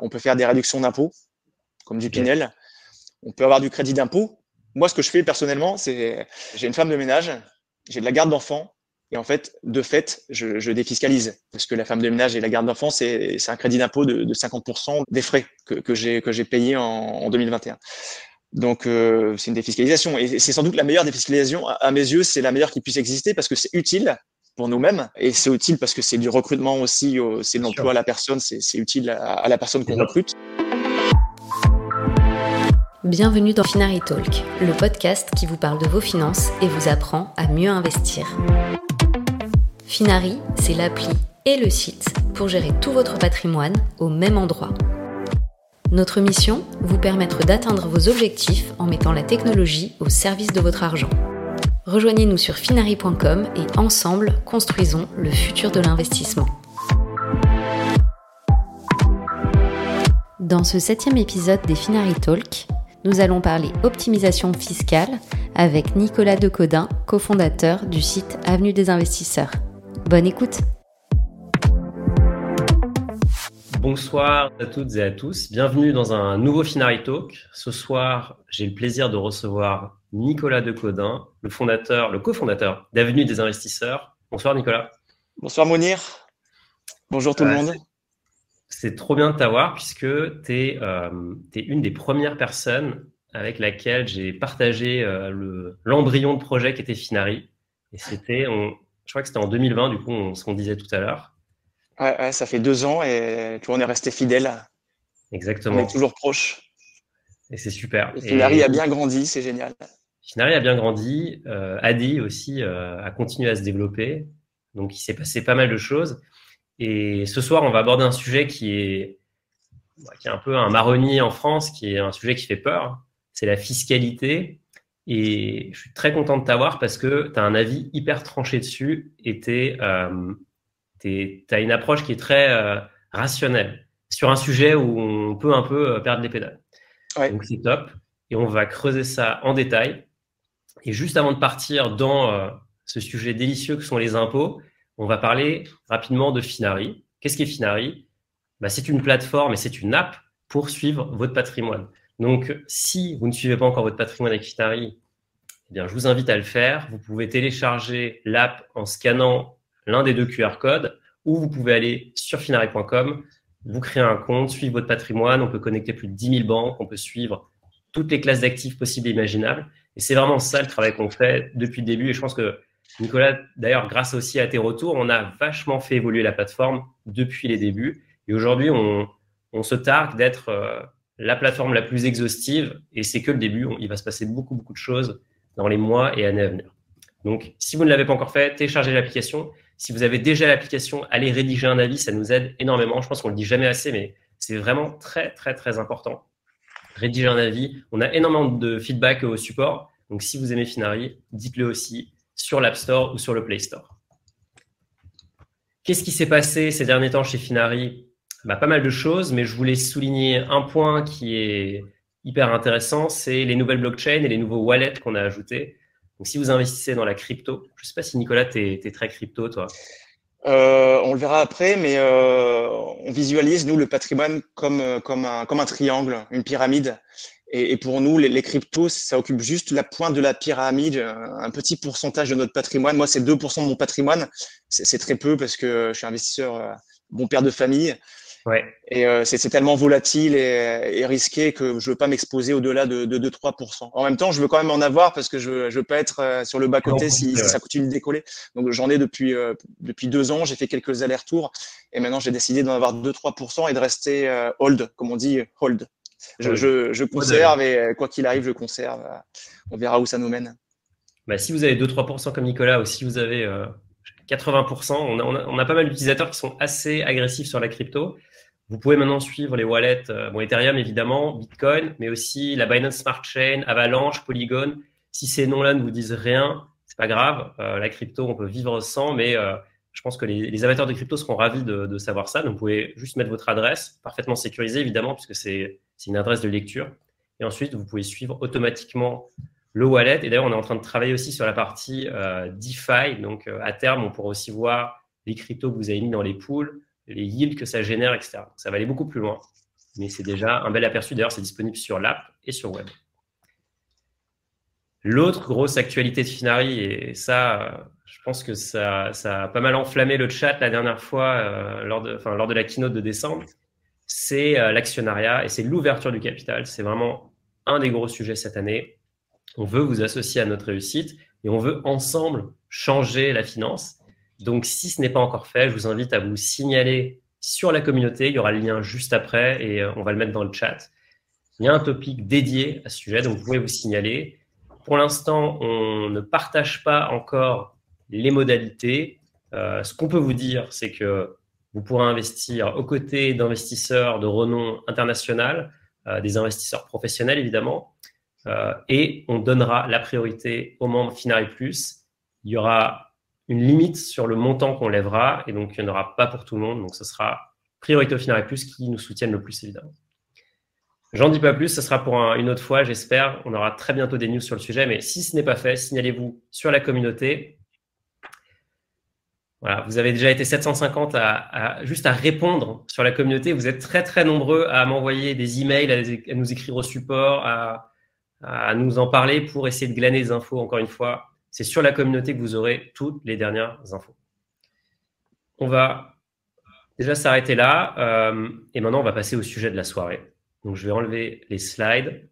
On peut faire des réductions d'impôts, comme du Pinel. On peut avoir du crédit d'impôt. Moi, ce que je fais personnellement, c'est j'ai une femme de ménage, j'ai de la garde d'enfants, et en fait, de fait, je, je, défiscalise parce que la femme de ménage et la garde d'enfants, c'est un crédit d'impôt de, de, 50% des frais que, que j'ai que j'ai payé en, en 2021. Donc, euh, c'est une défiscalisation. Et c'est sans doute la meilleure défiscalisation. À mes yeux, c'est la meilleure qui puisse exister parce que c'est utile pour nous-mêmes et c'est utile parce que c'est du recrutement aussi, c'est de l'emploi à la personne, c'est utile à, la personne qu'on recrute. Bienvenue dans Finary Talk, le podcast qui vous parle de vos finances et vous apprend à mieux investir. Finary, c'est l'appli et le site pour gérer tout votre patrimoine au même endroit notre mission, vous permettre d'atteindre vos objectifs en mettant la technologie au service de votre argent. Rejoignez-nous sur finari.com et ensemble, construisons le futur de l'investissement. Dans ce septième épisode des Finari Talk, nous allons parler optimisation fiscale avec Nicolas Decodin, cofondateur du site Avenue des investisseurs. Bonne écoute! Bonsoir à toutes et à tous. Bienvenue dans un nouveau Finari Talk. Ce soir, j'ai le plaisir de recevoir Nicolas Decodin, le fondateur, le cofondateur d'Avenue des investisseurs. Bonsoir Nicolas. Bonsoir Mounir. Bonjour tout le monde. C'est trop bien de t'avoir puisque tu es, euh, une des premières personnes avec laquelle j'ai partagé euh, l'embryon de projet qui était Finari. Et c'était, je crois que c'était en 2020, du coup, on, ce qu'on disait tout à l'heure. Ouais, ça fait deux ans et tu vois, on est resté fidèle. Exactement. On est toujours proche. Et c'est super. Et Finari a bien grandi, c'est génial. Finari a bien grandi. Euh, Adi aussi euh, a continué à se développer. Donc, il s'est passé pas mal de choses. Et ce soir, on va aborder un sujet qui est, qui est un peu un marronnier en France, qui est un sujet qui fait peur. C'est la fiscalité. Et je suis très content de t'avoir parce que tu as un avis hyper tranché dessus et tu euh, tu as une approche qui est très euh, rationnelle sur un sujet où on peut un peu euh, perdre les pédales. Donc c'est top. Et on va creuser ça en détail. Et juste avant de partir dans euh, ce sujet délicieux que sont les impôts, on va parler rapidement de Finari. Qu'est-ce qu'est Finari? Bah, C'est une plateforme et c'est une app pour suivre votre patrimoine. Donc, si vous ne suivez pas encore votre patrimoine avec Finari, eh bien, je vous invite à le faire. Vous pouvez télécharger l'app en scannant l'un des deux QR codes, ou vous pouvez aller sur finari.com, vous créer un compte, suivre votre patrimoine. On peut connecter plus de 10 000 banques, on peut suivre toutes les classes d'actifs possibles et imaginables. Et c'est vraiment ça le travail qu'on fait depuis le début. Et je pense que Nicolas, d'ailleurs, grâce aussi à tes retours, on a vachement fait évoluer la plateforme depuis les débuts. Et aujourd'hui, on, se targue d'être euh, la plateforme la plus exhaustive. Et c'est que le début. il va se passer beaucoup, beaucoup de choses dans les mois et années à venir. Donc, si vous ne l'avez pas encore fait, téléchargez l'application. Si vous avez déjà l'application, allez rédiger un avis, ça nous aide énormément. Je pense qu'on le dit jamais assez, mais c'est vraiment très, très, très important. Rédiger un avis. On a énormément de feedback au support. Donc, si vous aimez Finari, dites-le aussi sur l'App Store ou sur le Play Store. Qu'est-ce qui s'est passé ces derniers temps chez Finari? Bah, Pas mal de choses, mais je voulais souligner un point qui est hyper intéressant, c'est les nouvelles blockchains et les nouveaux wallets qu'on a ajoutés. Donc, si vous investissez dans la crypto, je ne sais pas si Nicolas, tu es, très crypto, toi. Euh, on le verra après, mais euh, on visualise, nous, le patrimoine comme, euh, un, comme un triangle, une pyramide. Et, pour nous, les, cryptos, ça occupe juste la pointe de la pyramide, un petit pourcentage de notre patrimoine. Moi, c'est 2% de mon patrimoine. C'est très peu parce que je suis investisseur, bon père de famille. Ouais. Et euh, c'est tellement volatile et, et, risqué que je veux pas m'exposer au-delà de, de, 2-3%. En même temps, je veux quand même en avoir parce que je, je veux pas être euh, sur le bas-côté si, si, ça continue de décoller. Donc j'en ai depuis, euh, depuis deux ans, j'ai fait quelques allers-retours et maintenant j'ai décidé d'en avoir 2-3% et de rester euh, hold, comme on dit, hold. Je, je, je conserve et quoi qu'il arrive, je conserve. On verra où ça nous mène. Bah, si vous avez 2-3% comme Nicolas ou si vous avez 80%, on a, on a, on a pas mal d'utilisateurs qui sont assez agressifs sur la crypto. Vous pouvez maintenant suivre les wallets, euh, bon, Ethereum évidemment, Bitcoin, mais aussi la Binance Smart Chain, Avalanche, Polygon. Si ces noms-là ne vous disent rien, c'est pas grave. Euh, la crypto, on peut vivre sans, mais euh, je pense que les, amateurs de crypto seront ravis de, savoir ça. Donc, vous pouvez juste mettre votre adresse, parfaitement sécurisée évidemment, puisque c'est une adresse de lecture. Et ensuite, vous pouvez suivre automatiquement le wallet. Et d'ailleurs, on est en train de travailler aussi sur la partie DeFi. Donc, à terme, on pourra aussi voir les cryptos que vous avez mis dans les pools, les yields que ça génère, etc. Ça va aller beaucoup plus loin. mais c'est déjà un bel aperçu. D'ailleurs, c'est disponible sur l'app et sur web. L'autre grosse actualité de Finari, et ça, je pense que ça, ça, a pas mal enflammé le chat la dernière fois euh, lors, de, la keynote de décembre, c'est euh, l'actionnariat et c'est l'ouverture du capital. C'est vraiment un des gros sujets cette année. On veut vous associer à notre réussite et on veut ensemble changer la finance. Donc, si ce n'est pas encore fait, je vous invite à vous signaler sur la communauté. Il y aura le lien juste après et euh, on va le mettre dans le chat. Il y a un topic dédié à ce sujet, donc vous pouvez vous signaler. Pour l'instant, on ne partage pas encore les modalités. Euh, ce qu'on peut vous dire, c'est que vous pourrez investir aux côtés d'investisseurs de renom international, euh, des investisseurs professionnels évidemment, et on donnera la priorité aux membres Finari Plus. Il y aura une limite sur le montant qu'on lèvera, et donc il n'y en aura pas pour tout le monde, donc ce sera priorité aux Finari Plus qui nous soutiennent le plus évidemment. J'en dis pas plus, ce sera pour une autre fois, j'espère. On aura très bientôt des news sur le sujet, mais si ce n'est pas fait, signalez-vous sur la communauté. Voilà, vous avez déjà été 750 à, juste à répondre sur la communauté. Vous êtes très très nombreux à m'envoyer des emails, à, nous écrire au support, à, à nous en parler pour essayer de glaner des infos. Encore une fois, c'est sur la communauté que vous aurez toutes les dernières infos. On va déjà s'arrêter là euh, et maintenant on va passer au sujet de la soirée. Donc, je vais enlever les slides.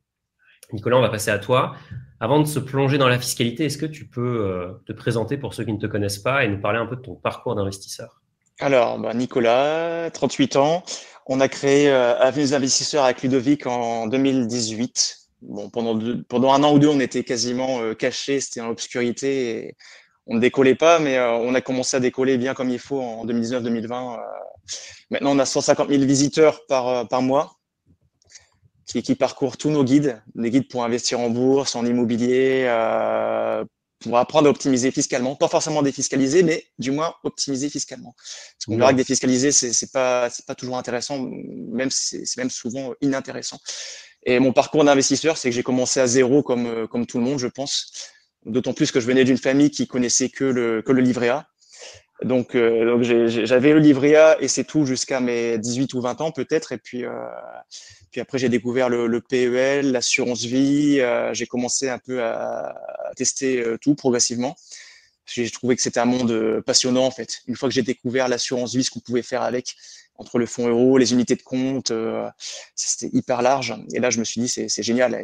Nicolas, on va passer à toi. Avant de se plonger dans la fiscalité, est-ce que tu peux euh, te présenter pour ceux qui ne te connaissent pas et nous parler un peu de ton parcours d'investisseur? Alors, bah, Nicolas, 38 ans. On a créé euh, Avenue investisseurs avec Ludovic en 2018. Bon, pendant, pendant un an ou deux, on était quasiment euh, cachés, c'était en obscurité et on ne décollait pas, mais euh, on a commencé à décoller bien comme il faut en 2019-2020. maintenant, on a 150 000 visiteurs par, par mois qui, qui parcourt tous nos guides, des guides pour investir en bourse, en immobilier, euh, pour apprendre à optimiser fiscalement, pas forcément défiscaliser, mais du moins optimiser fiscalement. Parce qu'on verra que défiscaliser, c'est pas pas toujours intéressant, même c'est même souvent inintéressant. Et mon parcours d'investisseur, c'est que j'ai commencé à zéro comme comme tout le monde, je pense. D'autant plus que je venais d'une famille qui connaissait que le que le livret A. Donc, euh, donc j'avais le livret A et c'est tout jusqu'à mes 18 ou 20 ans peut-être. Et puis, euh, puis après, j'ai découvert le, PEL, l'assurance vie. Euh, j'ai commencé un peu à, tester euh, tout progressivement. J'ai trouvé que c'était un monde euh, passionnant en fait. Une fois que j'ai découvert l'assurance vie, ce qu'on pouvait faire avec, entre le fonds euro, les unités de compte, c'était hyper large. Et là, je me suis dit, c'est génial.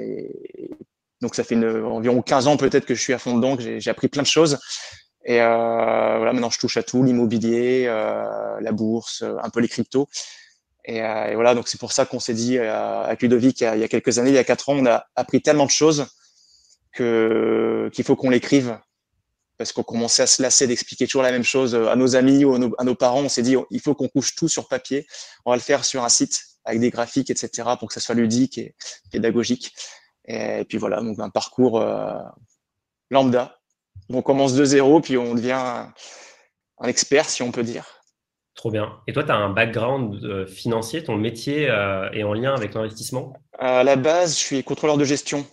Donc, ça fait environ 15 ans peut-être que je suis à fond dedans, que j'ai appris plein de choses. Et euh, voilà, maintenant je touche à tout, l'immobilier, euh, la bourse, un peu les cryptos. Et, euh, voilà, donc c'est pour ça qu'on s'est dit euh, avec Ludovic il y, a, quelques années, il y a quatre ans, on a appris tellement de choses qu'il faut qu'on l'écrive parce qu'on commençait à se lasser d'expliquer toujours la même chose à nos amis ou à nos, à nos parents. On s'est dit il faut qu'on couche tout sur papier. On va le faire sur un site avec des graphiques, etc. pour que ça soit ludique et pédagogique. Et, et puis voilà, donc un parcours euh, lambda. On commence de zéro, puis on devient un, un expert, si on peut dire. Trop bien. Et toi, tu as un background euh, financier, ton métier euh, est en lien avec l'investissement? À la base, je suis contrôleur de gestion.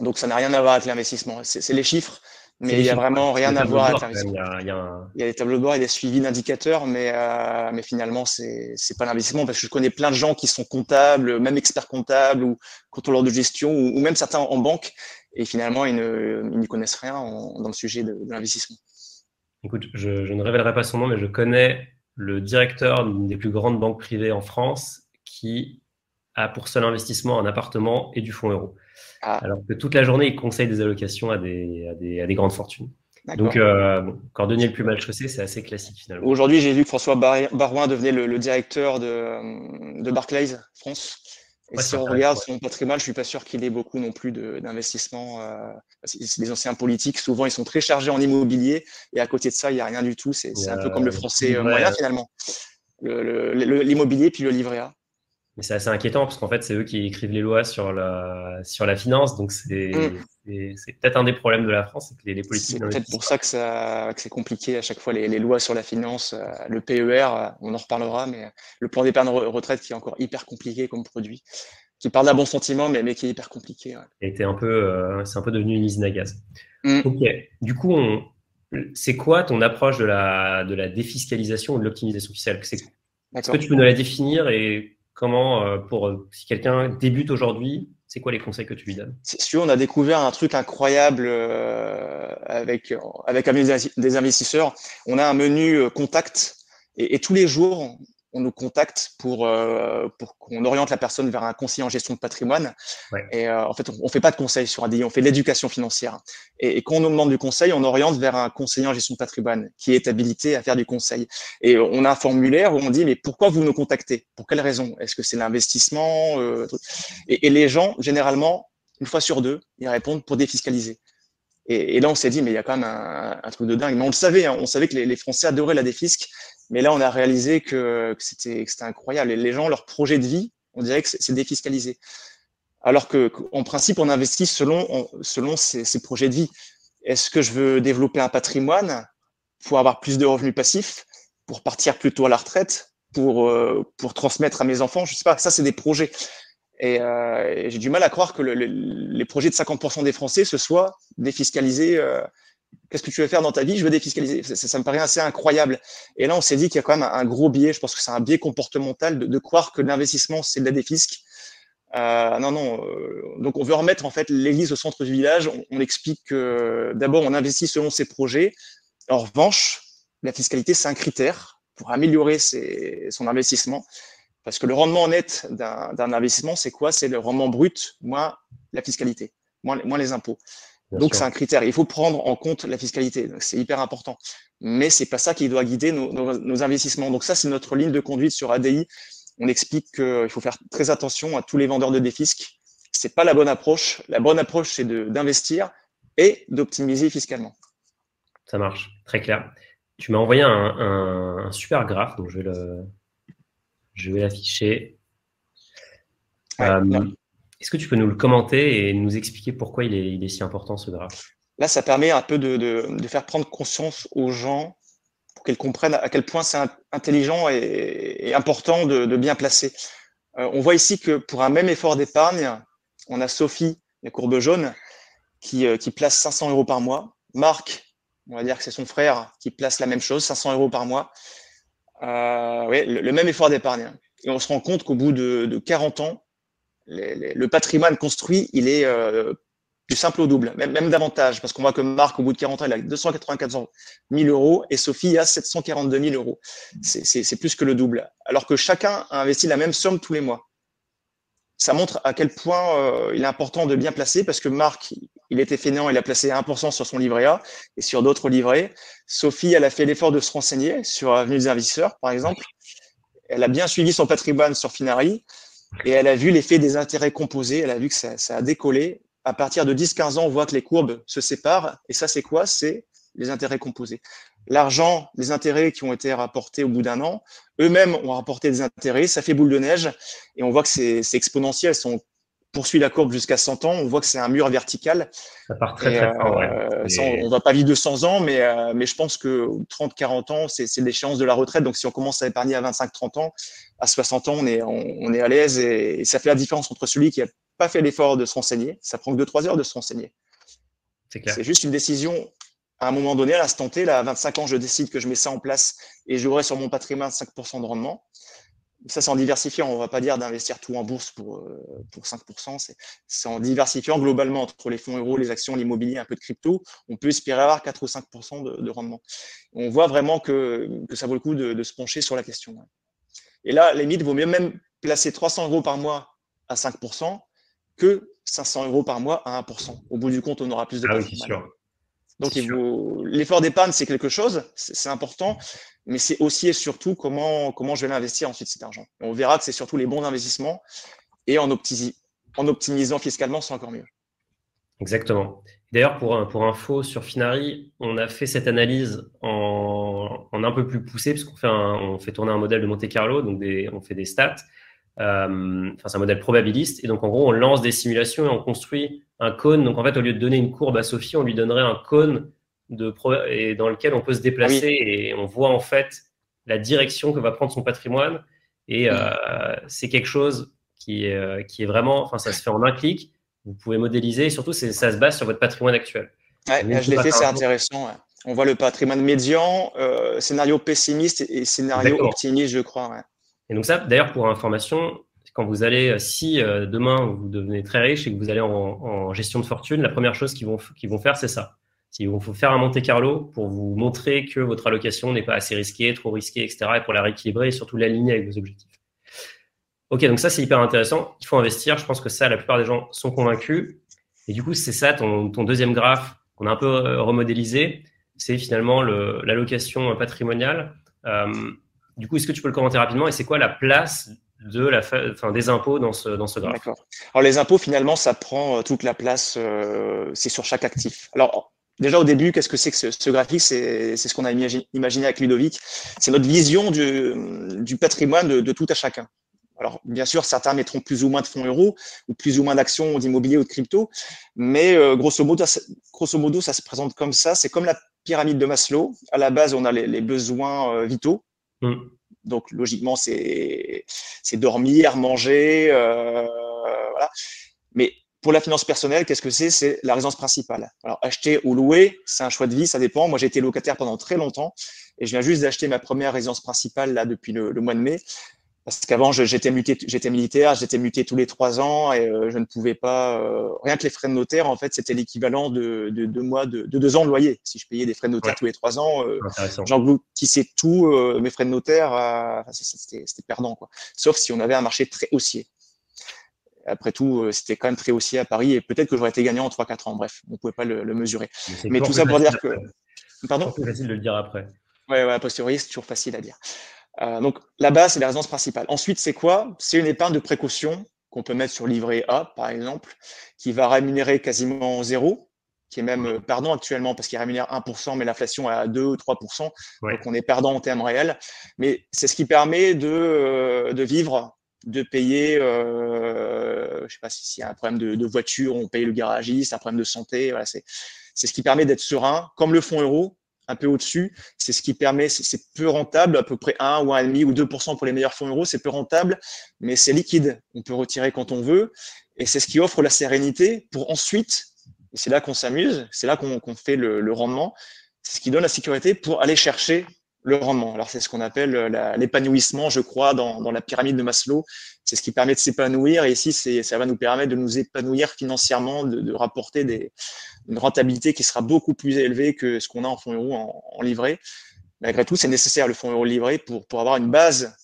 Donc, ça n'a rien à voir avec l'investissement. C'est les chiffres, mais il n'y a vraiment rien à voir avec l'investissement. Il, y a, un... il y a des tableaux de bord et des suivis d'indicateurs, mais, euh, mais finalement, c'est n'est pas l'investissement parce que je connais plein de gens qui sont comptables, même experts comptables ou contrôleurs de gestion ou, ou même certains en banque et finalement, ils ne, ils connaissent rien en, dans le sujet de, de l'investissement. Écoute, je, je, ne révélerai pas son nom, mais je connais le directeur d'une des plus grandes banques privées en France qui a pour seul investissement un appartement et du fonds euro. Ah. Alors que toute la journée, il conseille des allocations à des, à des, à des grandes fortunes. Donc, euh, bon, cordonnier le plus mal chaussé, c'est assez classique finalement. Aujourd'hui, j'ai vu que François Barouin devenait le, le directeur de, de Barclays France. Et ouais, si on regarde son patrimoine, je suis pas sûr qu'il ait beaucoup non plus d'investissement. Euh, les anciens politiques, souvent, ils sont très chargés en immobilier et à côté de ça, il n'y a rien du tout. C'est un peu comme le français euh, moyen finalement. L'immobilier puis le livret A. Mais c'est assez inquiétant parce qu'en fait, c'est eux qui écrivent les lois sur la, sur la finance. Donc, c'est mm. peut-être un des problèmes de la France, c'est que les, les politiques. C'est peut-être pour ça que, ça, que c'est compliqué à chaque fois les, les, lois sur la finance. Euh, le PER, euh, on en reparlera, mais le plan d'épargne retraite qui est encore hyper compliqué comme produit, qui parle d'un bon sentiment, mais, mais qui est hyper compliqué. Ouais. un peu, euh, c'est un peu devenu une usine à gaz. Mm. Ok. Du coup, on, c'est quoi ton approche de la, de la défiscalisation ou de l'optimisation fiscale? Est-ce que tu peux nous la définir et Comment, pour si quelqu'un débute aujourd'hui, c'est quoi les conseils que tu lui donnes? Sûr, on a découvert un truc incroyable avec, avec des investisseurs. On a un menu contact et tous les jours, on nous contacte pour, euh, pour qu'on oriente la personne vers un conseiller en gestion de patrimoine. Et euh, en fait, on ne fait pas de conseil sur ADI, on fait de l'éducation financière. Et, et, quand on nous demande du conseil, on oriente vers un conseiller en gestion de patrimoine qui est habilité à faire du conseil. Et on a un formulaire où on dit, mais pourquoi vous nous contactez? Pour quelle raison? Est-ce que c'est l'investissement euh, et, et, les gens, généralement, une fois sur deux, ils répondent pour défiscaliser. Et, et là, on s'est dit, mais il y a quand même un, un, truc de dingue. Mais on le savait, hein, on savait que les, les Français adoraient la défisque. Mais là, on a réalisé que, c'était incroyable. Les gens, leur projet de vie, on dirait que c'est défiscalisé. Alors que, en principe, on investit selon, selon ses, projets de vie. Est-ce que je veux développer un patrimoine pour avoir plus de revenus passifs, pour partir plus tôt à la retraite, pour, euh, transmettre à mes enfants? Je sais pas, ça, c'est des projets. Et, euh, et j'ai du mal à croire que le, le, les projets de 50% des Français se soient défiscalisés euh, Qu'est-ce que tu veux faire dans ta vie Je veux défiscaliser. Ça, me paraît assez incroyable. Et là, on s'est dit qu'il y a quand même un, gros biais. Je pense que c'est un biais comportemental de, croire que l'investissement, c'est de la défisque. Euh, non, non. Euh, donc, on veut remettre en fait l'église au centre du village. On, explique que d'abord, on investit selon ses projets. En revanche, la fiscalité, c'est un critère pour améliorer son investissement. Parce que le rendement net d'un investissement, c'est quoi? C'est le rendement brut moins la fiscalité, moins les impôts. Donc c'est un critère. Il faut prendre en compte la fiscalité. C'est hyper important. Mais c'est pas ça qui doit guider nos, nos, nos investissements. Donc ça, c'est notre ligne de conduite sur ADI. On explique qu'il faut faire très attention à tous les vendeurs de défisques. C'est pas la bonne approche. La bonne approche, c'est d'investir et d'optimiser fiscalement. Ça marche, très clair. Tu m'as envoyé un, un, un, super graphe, donc je vais le, je vais l'afficher. Ouais, euh, est-ce que tu peux nous le commenter et nous expliquer pourquoi il est, si important ce graphe Là, ça permet un peu de, faire prendre conscience aux gens pour qu'ils comprennent à quel point c'est intelligent et, important de, bien placer. Euh, on voit ici que pour un même effort d'épargne, on a Sophie, la courbe jaune, qui, euh, place 500 euros par mois. Marc, on va dire que c'est son frère qui place la même chose, 500 euros par mois. Euh, oui, le, même effort d'épargne. Et on se rend compte qu'au bout de 40 ans, le patrimoine construit, il est euh, du simple au double, même, davantage, parce qu'on voit que Marc, au bout de 40 ans, il a 294 000 euros et Sophie a 742 000 euros. C'est plus que le double. Alors que chacun a investi la même somme tous les mois. Ça montre à quel point euh, il est important de bien placer, parce que Marc, il était fainéant, il a placé 1% sur son livret A et sur d'autres livrets. Sophie, elle a fait l'effort de se renseigner sur Avenue des investisseurs, par exemple. Elle a bien suivi son patrimoine sur Finari. Et elle a vu l'effet des intérêts composés, elle a vu que ça, ça a décollé. À partir de 10-15 ans, on voit que les courbes se séparent. Et ça, c'est quoi? C'est les intérêts composés. L'argent, les intérêts qui ont été rapportés au bout d'un an, eux-mêmes ont rapporté des intérêts, ça fait boule de neige. Et on voit que c'est exponentiel. Poursuit la courbe jusqu'à 100 ans, on voit que c'est un mur vertical. Ça part très, très fort. Ouais. Euh, ça, on ne va pas vivre de 100 ans, mais, euh, mais je pense que 30-40 ans, c'est l'échéance de la retraite. Donc, si on commence à épargner à 25-30 ans, à 60 ans, on est, on, on est à l'aise et, et, ça fait la différence entre celui qui n'a pas fait l'effort de se renseigner. Ça prend que 2-3 heures de se renseigner. C'est juste une décision à un moment donné, à l'instant T, là, à 25 ans, je décide que je mets ça en place et j'aurai sur mon patrimoine 5% de rendement. Ça, c'est en diversifiant. On ne va pas dire d'investir tout en bourse pour, euh, pour 5%. C'est en diversifiant globalement entre les fonds euros, les actions, l'immobilier, un peu de crypto. On peut espérer avoir 4 ou 5% de, de, rendement. On voit vraiment que, que ça vaut le coup de, de se pencher sur la question. Et là, limite, vaut mieux même placer 300 euros par mois à 5% que 500 euros par mois à 1%. Au bout du compte, on aura plus de ah oui, sûr. Donc, l'effort d'épargne, c'est quelque chose, c'est important, mais c'est aussi et surtout comment, comment je vais l'investir ensuite cet argent. Et on verra que c'est surtout les bons investissements et en, optimi en optimisant fiscalement, c'est encore mieux. Exactement. D'ailleurs, pour, pour info sur Finari, on a fait cette analyse en, en un peu plus poussé, parce qu'on fait, on fait tourner un modèle de Monte Carlo, donc des, on fait des stats. Euh, enfin, c'est un modèle probabiliste. Et donc, en gros, on lance des simulations et on construit un cône. Donc, en fait, au lieu de donner une courbe à Sophie, on lui donnerait un cône de et dans lequel on peut se déplacer oui. et on voit en fait la direction que va prendre son patrimoine. Et oui. euh, c'est quelque chose qui est, euh, qui est vraiment, enfin, ça se fait en un clic. Vous pouvez modéliser et surtout, ça se base sur votre patrimoine actuel. Ouais, je l'ai fait, c'est intéressant. Ouais. On voit le patrimoine médian, euh, scénario pessimiste et scénario optimiste, je crois. Ouais. Et donc ça, d'ailleurs, pour information, quand vous allez, si demain vous devenez très riche et que vous allez en, gestion de fortune, la première chose qu'ils vont, qu'ils vont faire, c'est ça. Il faut faire un Monte Carlo pour vous montrer que votre allocation n'est pas assez risquée, trop risquée, etc. et pour la rééquilibrer et surtout l'aligner avec vos objectifs. Ok, donc ça c'est hyper intéressant. Il faut investir. Je pense que ça, la plupart des gens sont convaincus. Et du coup, c'est ça ton, deuxième graphe qu'on a un peu euh, remodélisé. C'est finalement l'allocation patrimoniale. Euh, du coup, est-ce que tu peux le commenter rapidement et c'est quoi la place des impôts dans ce, dans ce graphe? D'accord. Alors les impôts, finalement, ça prend euh, toute la place. c'est sur chaque actif. Alors Déjà au début, qu'est-ce que c'est que ce, graphique? C'est ce qu'on a imaginé avec Ludovic. C'est notre vision du, du patrimoine de, tout à chacun. Alors, bien sûr, certains mettront plus ou moins de fonds euros ou plus ou moins d'actions d'immobilier ou de crypto, mais euh, grosso, modo, ça, grosso modo, ça se présente comme ça. C'est comme la pyramide de Maslow. À la base, on a les, besoins euh, vitaux. Mm. Donc, logiquement, c'est dormir, manger, euh, voilà. Mais pour la finance personnelle, qu'est-ce que c'est? C'est la résidence principale. Alors, acheter ou louer, c'est un choix de vie, ça dépend. Moi, j'ai été locataire pendant très longtemps et je viens juste d'acheter ma première résidence principale là depuis le, mois de mai. Parce qu'avant, j'étais muté, j'étais militaire, j'étais muté tous les trois ans et euh, je ne pouvais pas. Euh, rien que les frais de notaire, en fait, c'était l'équivalent de, de, deux mois, de, de, deux ans de loyer. Si je payais des frais de notaire tous les trois ans, euh, j'engloutissais tout euh, mes frais de notaire. c'était perdant, quoi. Sauf si on avait un marché très haussier. Après tout, euh, c'était quand même très haussier à Paris et peut-être que j'aurais été gagnant en 3-4 ans. Bref, on ne pouvait pas le, mesurer. Mais, tout ça pour dire que. Pardon? C'est facile de le dire après. Ouais, ouais, a posteriori, c'est toujours facile à dire. Euh, donc là-bas, c'est la résidence principale. Ensuite, c'est quoi? C'est une épargne de précaution qu'on peut mettre sur livret A, par exemple, qui va rémunérer quasiment zéro, qui est même pardon actuellement parce qu'il rémunère 1%, mais l'inflation est à 2 ou 3%. Donc on est perdant en termes réels. Mais c'est ce qui permet de, euh, de vivre de payer, euh, je sais pas s'il y a un problème de, voiture, on paye le garagiste, un problème de santé. Voilà, c'est ce qui permet d'être serein, comme le fonds euro, un peu au-dessus. C'est ce qui permet, c'est peu rentable, à peu près 1 ou 1,5 ou 2% pour les meilleurs fonds euros, c'est peu rentable, mais c'est liquide. On peut retirer quand on veut. Et c'est ce qui offre la sérénité pour ensuite, et c'est là qu'on s'amuse, c'est là qu'on fait le, le rendement, c'est ce qui donne la sécurité pour aller chercher le rendement. Alors c'est ce qu'on appelle euh, l'épanouissement, je crois, dans, dans, la pyramide de Maslow. C'est ce qui permet de s'épanouir. Et ici, ça va nous permettre de nous épanouir financièrement, de, de, rapporter des, une rentabilité qui sera beaucoup plus élevée que ce qu'on a en fonds euros en, en, livret. Malgré tout, c'est nécessaire le fonds euro livré pour, pour avoir une base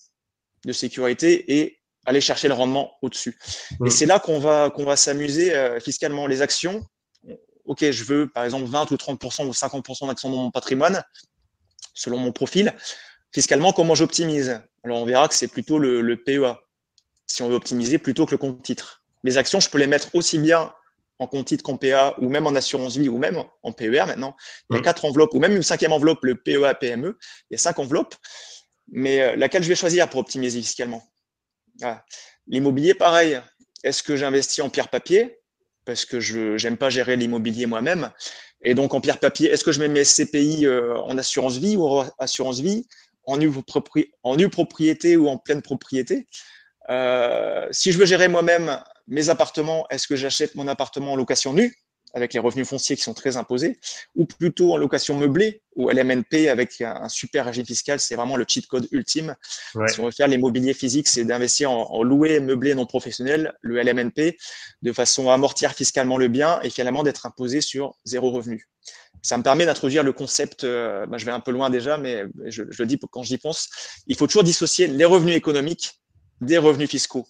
de sécurité et aller chercher le rendement au-dessus. Et c'est là qu'on va, qu'on va s'amuser euh, fiscalement. Les actions, OK, je veux par exemple 20 ou 30% ou 50% d'actions dans mon patrimoine selon mon profil. Fiscalement, comment j'optimise Alors, on verra que c'est plutôt le, PEA, si on veut optimiser, plutôt que le compte titre. Mes actions, je peux les mettre aussi bien en compte titre qu'en PEA ou même en assurance vie ou même en PER maintenant. Il y a mmh. quatre enveloppes ou même une cinquième enveloppe, le PEA PME. Il y a cinq enveloppes. Mais euh, laquelle je vais choisir pour optimiser fiscalement? L'immobilier, pareil. Est-ce que j'investis en pierre papier? Parce que je n'aime pas gérer l'immobilier moi-même. Et donc, en pierre papier, est-ce que je mets mes CPI euh, en assurance vie ou en assurance vie, en nue, propriété ou en pleine propriété? Euh, Si je veux gérer moi-même mes appartements, est-ce que j'achète mon appartement en location nue? Avec les revenus fonciers qui sont très imposés, ou plutôt en location meublée, ou LMNP avec un, super régime fiscal, c'est vraiment le cheat code ultime. Si on veut faire l'immobilier physique, c'est d'investir en, en, loué meublé non professionnel, le LMNP, de façon à amortir fiscalement le bien et finalement d'être imposé sur zéro revenu. Ça me permet d'introduire le concept, euh, bah, je vais un peu loin déjà, mais je, je le dis quand j'y pense, il faut toujours dissocier les revenus économiques des revenus fiscaux.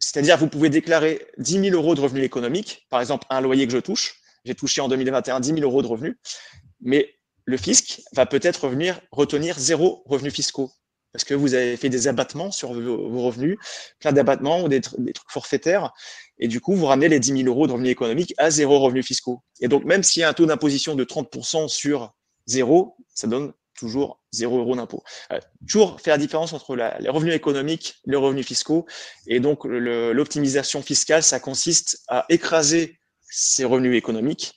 C'est-à-dire, vous pouvez déclarer 10 000 euros de revenus économiques, par exemple un loyer que je touche. J'ai touché en 2021 10 000 euros de revenus, mais le fisc va peut-être retenir zéro revenus fiscaux parce que vous avez fait des abattements sur vos, revenus, plein d'abattements ou des, des, trucs forfaitaires, et du coup, vous ramenez les 10 000 euros de revenus économiques à zéro revenus fiscaux. Et donc, même s'il y a un taux d'imposition de 30% sur zéro, ça donne toujours 0 euros d'impôt. Euh, toujours faire la différence entre les revenus économiques, les revenus fiscaux. Et donc, l'optimisation fiscale, ça consiste à écraser ces revenus économiques,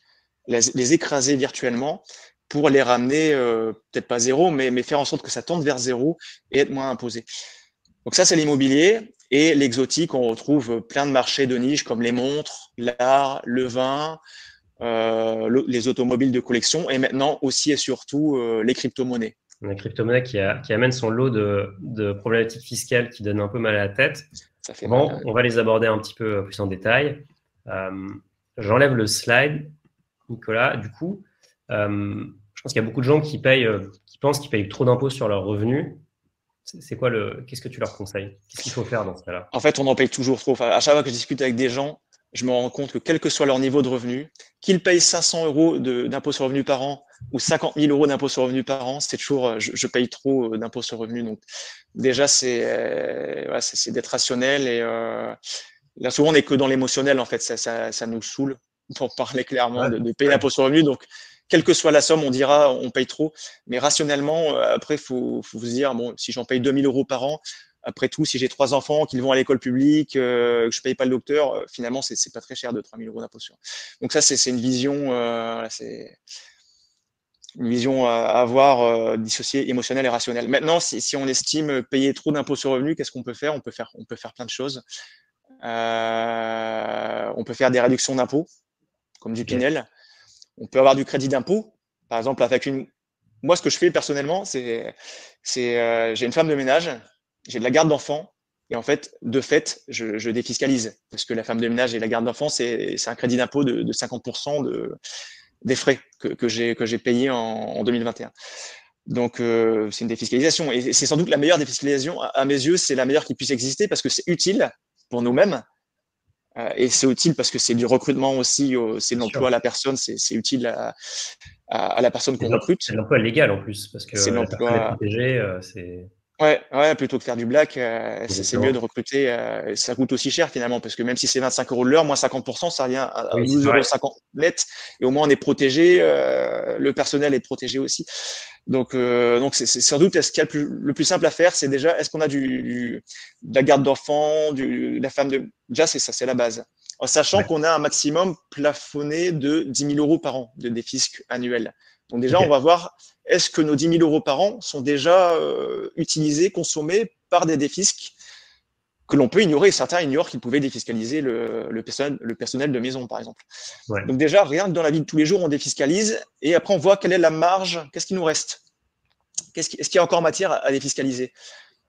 les, écraser virtuellement pour les ramener, euh, peut-être pas zéro, mais, faire en sorte que ça tende vers zéro et être moins imposé. Donc ça, c'est l'immobilier. Et l'exotique, on retrouve plein de marchés de niche comme les montres, l'art, le vin, euh, les automobiles de collection et maintenant aussi et surtout euh, les crypto-monnaies. La crypto-monnaie qui, amène son lot de, problématiques fiscales qui donnent un peu mal à la tête. bon, on va les aborder un petit peu plus en détail. Euh, j'enlève le slide, Nicolas. Du coup, je pense qu'il y a beaucoup de gens qui payent, qui pensent qu'ils payent trop d'impôts sur leurs revenus. C'est quoi le Qu'est-ce que tu leur conseilles? Qu'est-ce qu'il faut faire dans ce cas-là? En fait, on en paye toujours trop. à chaque fois que je discute avec des gens, je me rends compte que quel que soit leur niveau de revenu, qu'ils payent 500 euros d'impôt sur revenu par an ou 50 000 euros d'impôt sur revenu par an, c'est toujours, euh, je, paye trop euh, d'impôt sur revenu. Donc, déjà, c'est euh, c'est d'être rationnel. Et là, souvent, on n'est que dans l'émotionnel, en fait. Ça, ça, ça, nous saoule, pour parler clairement, de, payer l'impôt sur revenu. Donc, quelle que soit la somme, on dira on paye trop. Mais rationnellement, après, il faut, faut vous dire, bon, si j'en paye 2000 euros par an, après tout, si j'ai trois enfants qui vont à l'école publique, euh, que je paye pas le docteur, euh, finalement, c'est c'est pas très cher de 3000 euros d'impôt Donc ça, c'est une vision, euh, c'est une vision à avoir dissociée émotionnelle et rationnelle. Maintenant, si, si on estime payer trop d'impôts sur revenu, qu'est-ce qu'on peut faire? On peut faire, on peut faire plein de choses. on peut faire des réductions d'impôts, comme du Pinel. On peut avoir du crédit d'impôt, par exemple avec une. Moi, ce que je fais personnellement, c'est, c'est, j'ai une femme de ménage j'ai de la garde d'enfants. Et en fait, de fait, je, je, défiscalise parce que la femme de ménage et la garde d'enfants, c'est un crédit d'impôt de, de, 50% de, des frais que, que j'ai payés en, en 2021. Donc, euh, c'est une défiscalisation. Et c'est sans doute la meilleure défiscalisation. À, mes yeux, c'est la meilleure qui puisse exister parce que c'est utile pour nous-mêmes. Euh, et c'est utile parce que c'est du recrutement aussi, c'est l'emploi à la personne, c'est utile à, à, la personne qu'on recrute. C'est l'emploi légal en plus parce que c'est l'emploi protégé, euh, c'est Ouais, ouais, plutôt que faire du black, euh, c'est mieux de recruter. Euh, ça coûte aussi cher finalement, parce que même si c'est 25 euros de l'heure, moins 50%, ça revient à, 12,50 euros net. Et au moins, on est protégé. Euh, le personnel est protégé aussi. Donc, donc c'est sans doute ce qu'il y a le plus, le plus, simple à faire, c'est déjà est-ce qu'on a du, de la garde d'enfants, de la femme de. Déjà, c'est ça, c'est la base. En sachant qu'on a un maximum plafonné de 10 000 euros par an de défisque annuel. Donc déjà, on va voir est-ce que nos 10 000 euros par an sont déjà euh, utilisés, consommés par des défisques que l'on peut ignorer. Certains ignorent qu'ils pouvaient défiscaliser le, le, personnel, de maison, par exemple. Donc déjà, rien que dans la vie de tous les jours, on défiscalise. Et après on voit quelle est la marge, qu'est-ce qui nous reste? Est-ce qu'il y a encore matière à défiscaliser?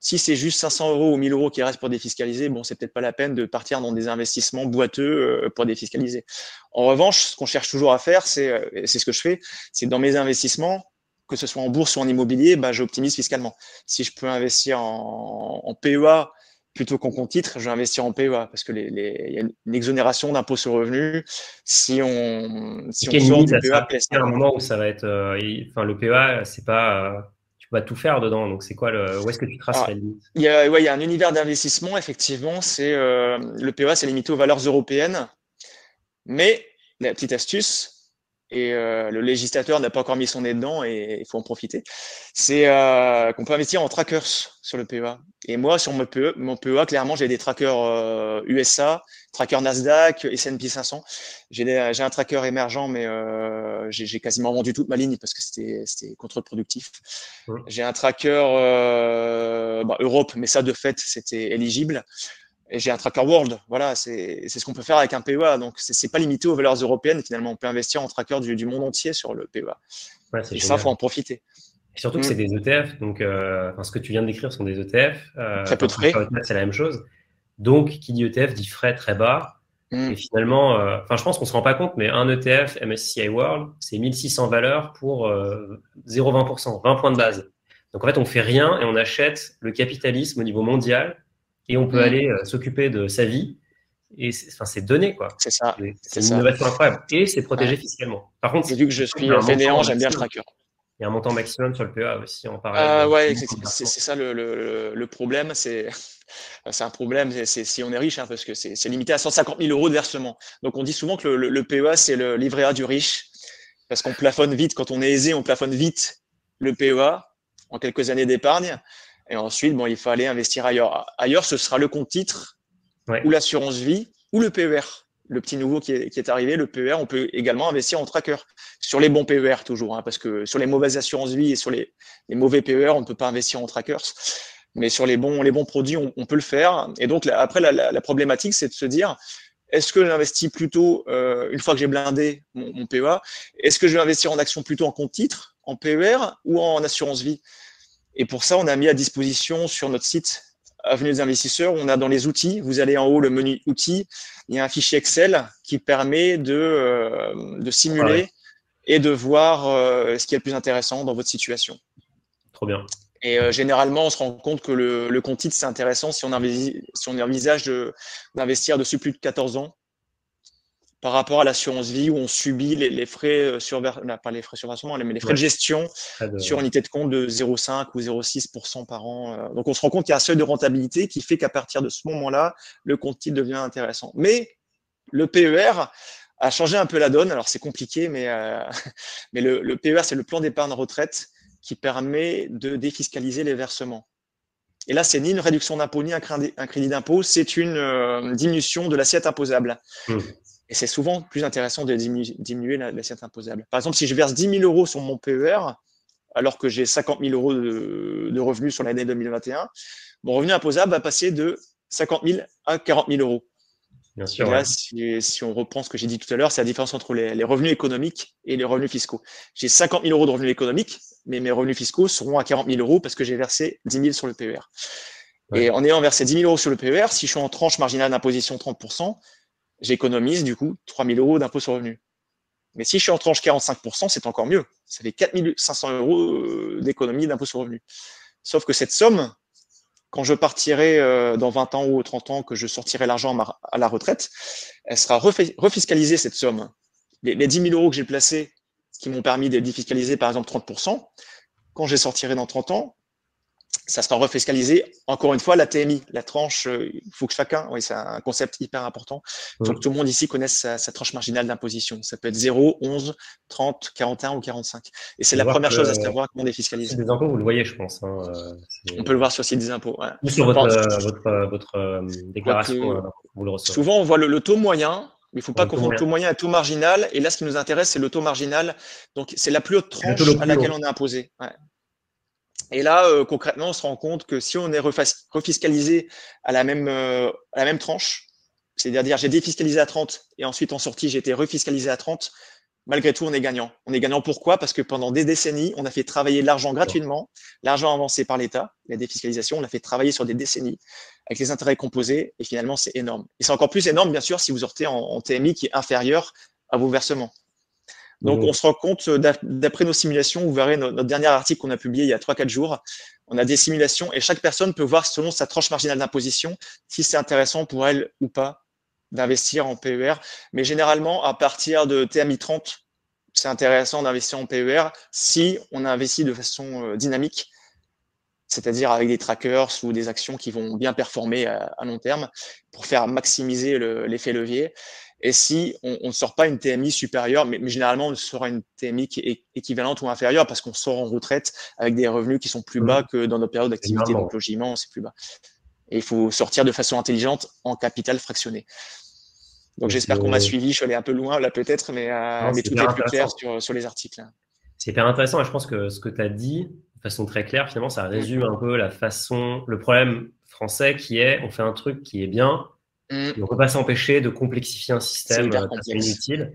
Si c'est juste 500 euros ou 1000 euros qui restent pour défiscaliser, bon, c'est peut-être pas la peine de partir dans des investissements boiteux euh, pour défiscaliser. En revanche, ce qu'on cherche toujours à faire, c'est, euh, c'est ce que je fais, c'est dans mes investissements, que ce soit en bourse ou en immobilier, bah, j'optimise fiscalement. Si je peux investir en, en PEA plutôt qu'en compte titre, je vais investir en PEA parce que les, les, y a une exonération d'impôt sur le revenu. Si on, si on sort du PEA, il y a un moment où ça va être, euh, enfin, le PEA, c'est pas, tout faire dedans. Donc, c'est quoi le, où est-ce que tu traces la limite? il y, a, ouais, il y a un univers d'investissement, effectivement. C'est euh, le PEA, c'est limité aux valeurs européennes. Mais la petite astuce, et euh, le législateur n'a pas encore mis son nez dedans et il faut en profiter, c'est euh, qu'on peut investir en trackers sur le PEA. Et moi, sur mon PEA, mon PEA clairement, j'ai des trackers USA, trackers Nasdaq, S&P 500. J'ai un tracker émergent, mais euh, j'ai quasiment vendu toute ma ligne parce que c'était contre-productif. J'ai un tracker euh, bah, Europe, mais ça, de fait, c'était éligible. Et j'ai un tracker World. Voilà, c'est ce qu'on peut faire avec un PEA. Donc, c'est pas limité aux valeurs européennes. Finalement, on peut investir en tracker du, du monde entier sur le PEA. Ouais, et ça, faut en profiter. Et surtout que c'est mm. des ETF. Donc, euh, ce que tu viens de décrire sont des ETF. Euh, très peu de frais. C'est la même chose. Donc, qui dit ETF dit frais très bas. Mm. Et finalement, euh, je pense qu'on se rend pas compte, mais un ETF MSCI World, c'est 1600 valeurs pour 0,20%, 20 points de base. Donc, en fait, on fait rien et on achète le capitalisme au niveau mondial et on peut mm. aller s'occuper de sa vie. Et enfin, c'est donné, quoi. C'est ça. C'est une innovation incroyable. Et c'est protégé fiscalement. Par contre, vu que je suis fainéant, j'aime bien le tracker. Il y a un montant maximum sur le PEA aussi en parallèle. Euh, ouais, c'est ça le, le, le problème. C'est un problème c'est si on est riche, hein, parce que c'est limité à 150 000 euros de versement. Donc on dit souvent que le, le PEA, c'est le livret A du riche, parce qu'on plafonne vite. Quand on est aisé, on plafonne vite le PEA en quelques années d'épargne. Et ensuite, bon, il faut aller investir ailleurs. Ailleurs, ce sera le compte titre ou l'assurance vie ou le PER le petit nouveau qui est, qui est, arrivé, le PER, on peut également investir en tracker sur les bons PER toujours, hein, parce que sur les mauvaises assurances vie et sur les, les, mauvais PER, on ne peut pas investir en trackers. Mais sur les bons, les bons produits, on, on peut le faire. Et donc après, la, la, la problématique, c'est de se dire, est-ce que j'investis plutôt, euh, une fois que j'ai blindé mon, mon PEA, est-ce que je vais investir en action plutôt en compte titre, en PER ou en assurance vie? Et pour ça, on a mis à disposition sur notre site Avenue des investisseurs, on a dans les outils, vous allez en haut le menu outils, il y a un fichier Excel qui permet de, euh, de simuler et de voir euh, ce qui est le plus intéressant dans votre situation. Trop bien. Et euh, généralement, on se rend compte que le, le compte titre, c'est intéressant si on, si on envisage d'investir dessus plus de 14 ans par rapport à l'assurance vie où on subit les, frais euh, sur pas les frais sur versement, mais les frais de gestion sur unité de compte de 0,5 ou 0,6% par an. Euh. Donc on se rend compte qu'il y a un seuil de rentabilité qui fait qu'à partir de ce moment-là, le compte titre devient intéressant. Mais le PER a changé un peu la donne. Alors c'est compliqué, mais, euh, mais le, le PER, c'est le plan d'épargne retraite qui permet de défiscaliser les versements. Et là, c'est ni une réduction d'impôt ni un crédit d'impôt, c'est une diminution de l'assiette imposable. Mmh. Et c'est souvent plus intéressant de diminuer, l'assiette imposable. Par exemple, si je verse 10 000 euros sur mon PER, alors que j'ai 50 000 euros de, revenus sur l'année 2021, mon revenu imposable va passer de 50 000 à 40 000 euros. Bien sûr. là, si, on reprend ce que j'ai dit tout à l'heure, c'est la différence entre les, revenus économiques et les revenus fiscaux. J'ai 50 000 euros de revenus économiques, mais mes revenus fiscaux seront à 40 000 euros parce que j'ai versé 10 000 sur le PER. Et en ayant versé 10 000 euros sur le PER, si je suis en tranche marginale d'imposition 30%, j'économise du coup 3 000 euros d'impôt sur revenu. Mais si je suis en tranche 45%, c'est encore mieux. Ça fait 4 500 euros euh, d'économie d'impôt sur revenu. Sauf que cette somme, quand je partirai euh, dans 20 ans ou 30 ans, que je sortirai l'argent à la retraite, elle sera refiscalisée, cette somme. Les, 10 000 euros que j'ai placés, qui m'ont permis de défiscaliser par exemple 30%, quand je sortirai dans 30 ans, ça sera refiscalisé. Encore une fois, la TMI, la tranche, euh, il faut que chacun, oui, c'est un concept hyper important. Il faut que tout le monde ici connaisse sa, tranche marginale d'imposition. Ça peut être 0, 11, 30, 41 ou 45. Et c'est la première chose à savoir comment défiscaliser. Des impôts, vous le voyez, je pense. Hein, euh, On peut le voir sur le site des impôts. Ou sur votre, euh, votre, déclaration, vous le recevez. Souvent, on voit le, taux moyen, mais il ne faut pas confondre le taux moyen et taux marginal. Et là, ce qui nous intéresse, c'est le taux marginal. Donc, c'est la plus haute tranche à laquelle on est imposé. Ouais. Et là, euh, concrètement, on se rend compte que si on est refiscalisé à la même, euh, à la même tranche, c'est-à-dire j'ai défiscalisé à 30 et ensuite en sortie j'ai été refiscalisé à 30, malgré tout, on est gagnant. On est gagnant pourquoi? Parce que pendant des décennies, on a fait travailler l'argent gratuitement, l'argent avancé par l'État, la défiscalisation, on l'a fait travailler sur des décennies avec les intérêts composés et finalement, c'est énorme. Et c'est encore plus énorme, bien sûr, si vous sortez en TMI qui est inférieur à vos versements. Donc, on se rend compte, euh, d'après nos simulations, vous verrez notre, dernier article qu'on a publié il y a 3-4 jours, on a des simulations et chaque personne peut voir selon sa tranche marginale d'imposition si c'est intéressant pour elle ou pas d'investir en PER. Mais généralement, à partir de TMI 30, c'est intéressant d'investir en PER si on investit de façon euh, dynamique, c'est-à-dire avec des trackers ou des actions qui vont bien performer à, long terme pour faire maximiser l'effet levier. Et si on ne sort pas une TMI supérieure, mais, généralement on sera une TMI qui est équivalente ou inférieure parce qu'on sort en retraite avec des revenus qui sont plus bas mmh. que dans nos périodes d'activité. Donc logement, c'est plus bas. Et il faut sortir de façon intelligente en capital fractionné. Donc j'espère qu'on m'a suivi. Je suis allé un peu loin là peut-être, mais, euh, mais tout est plus clair sur, sur les articles. C'est hyper intéressant et je pense que ce que tu as dit de façon très claire, finalement, ça résume un peu la façon, le problème français qui est on fait un truc qui est bien, Mm. on ne peut pas s'empêcher de complexifier un système euh, inutile.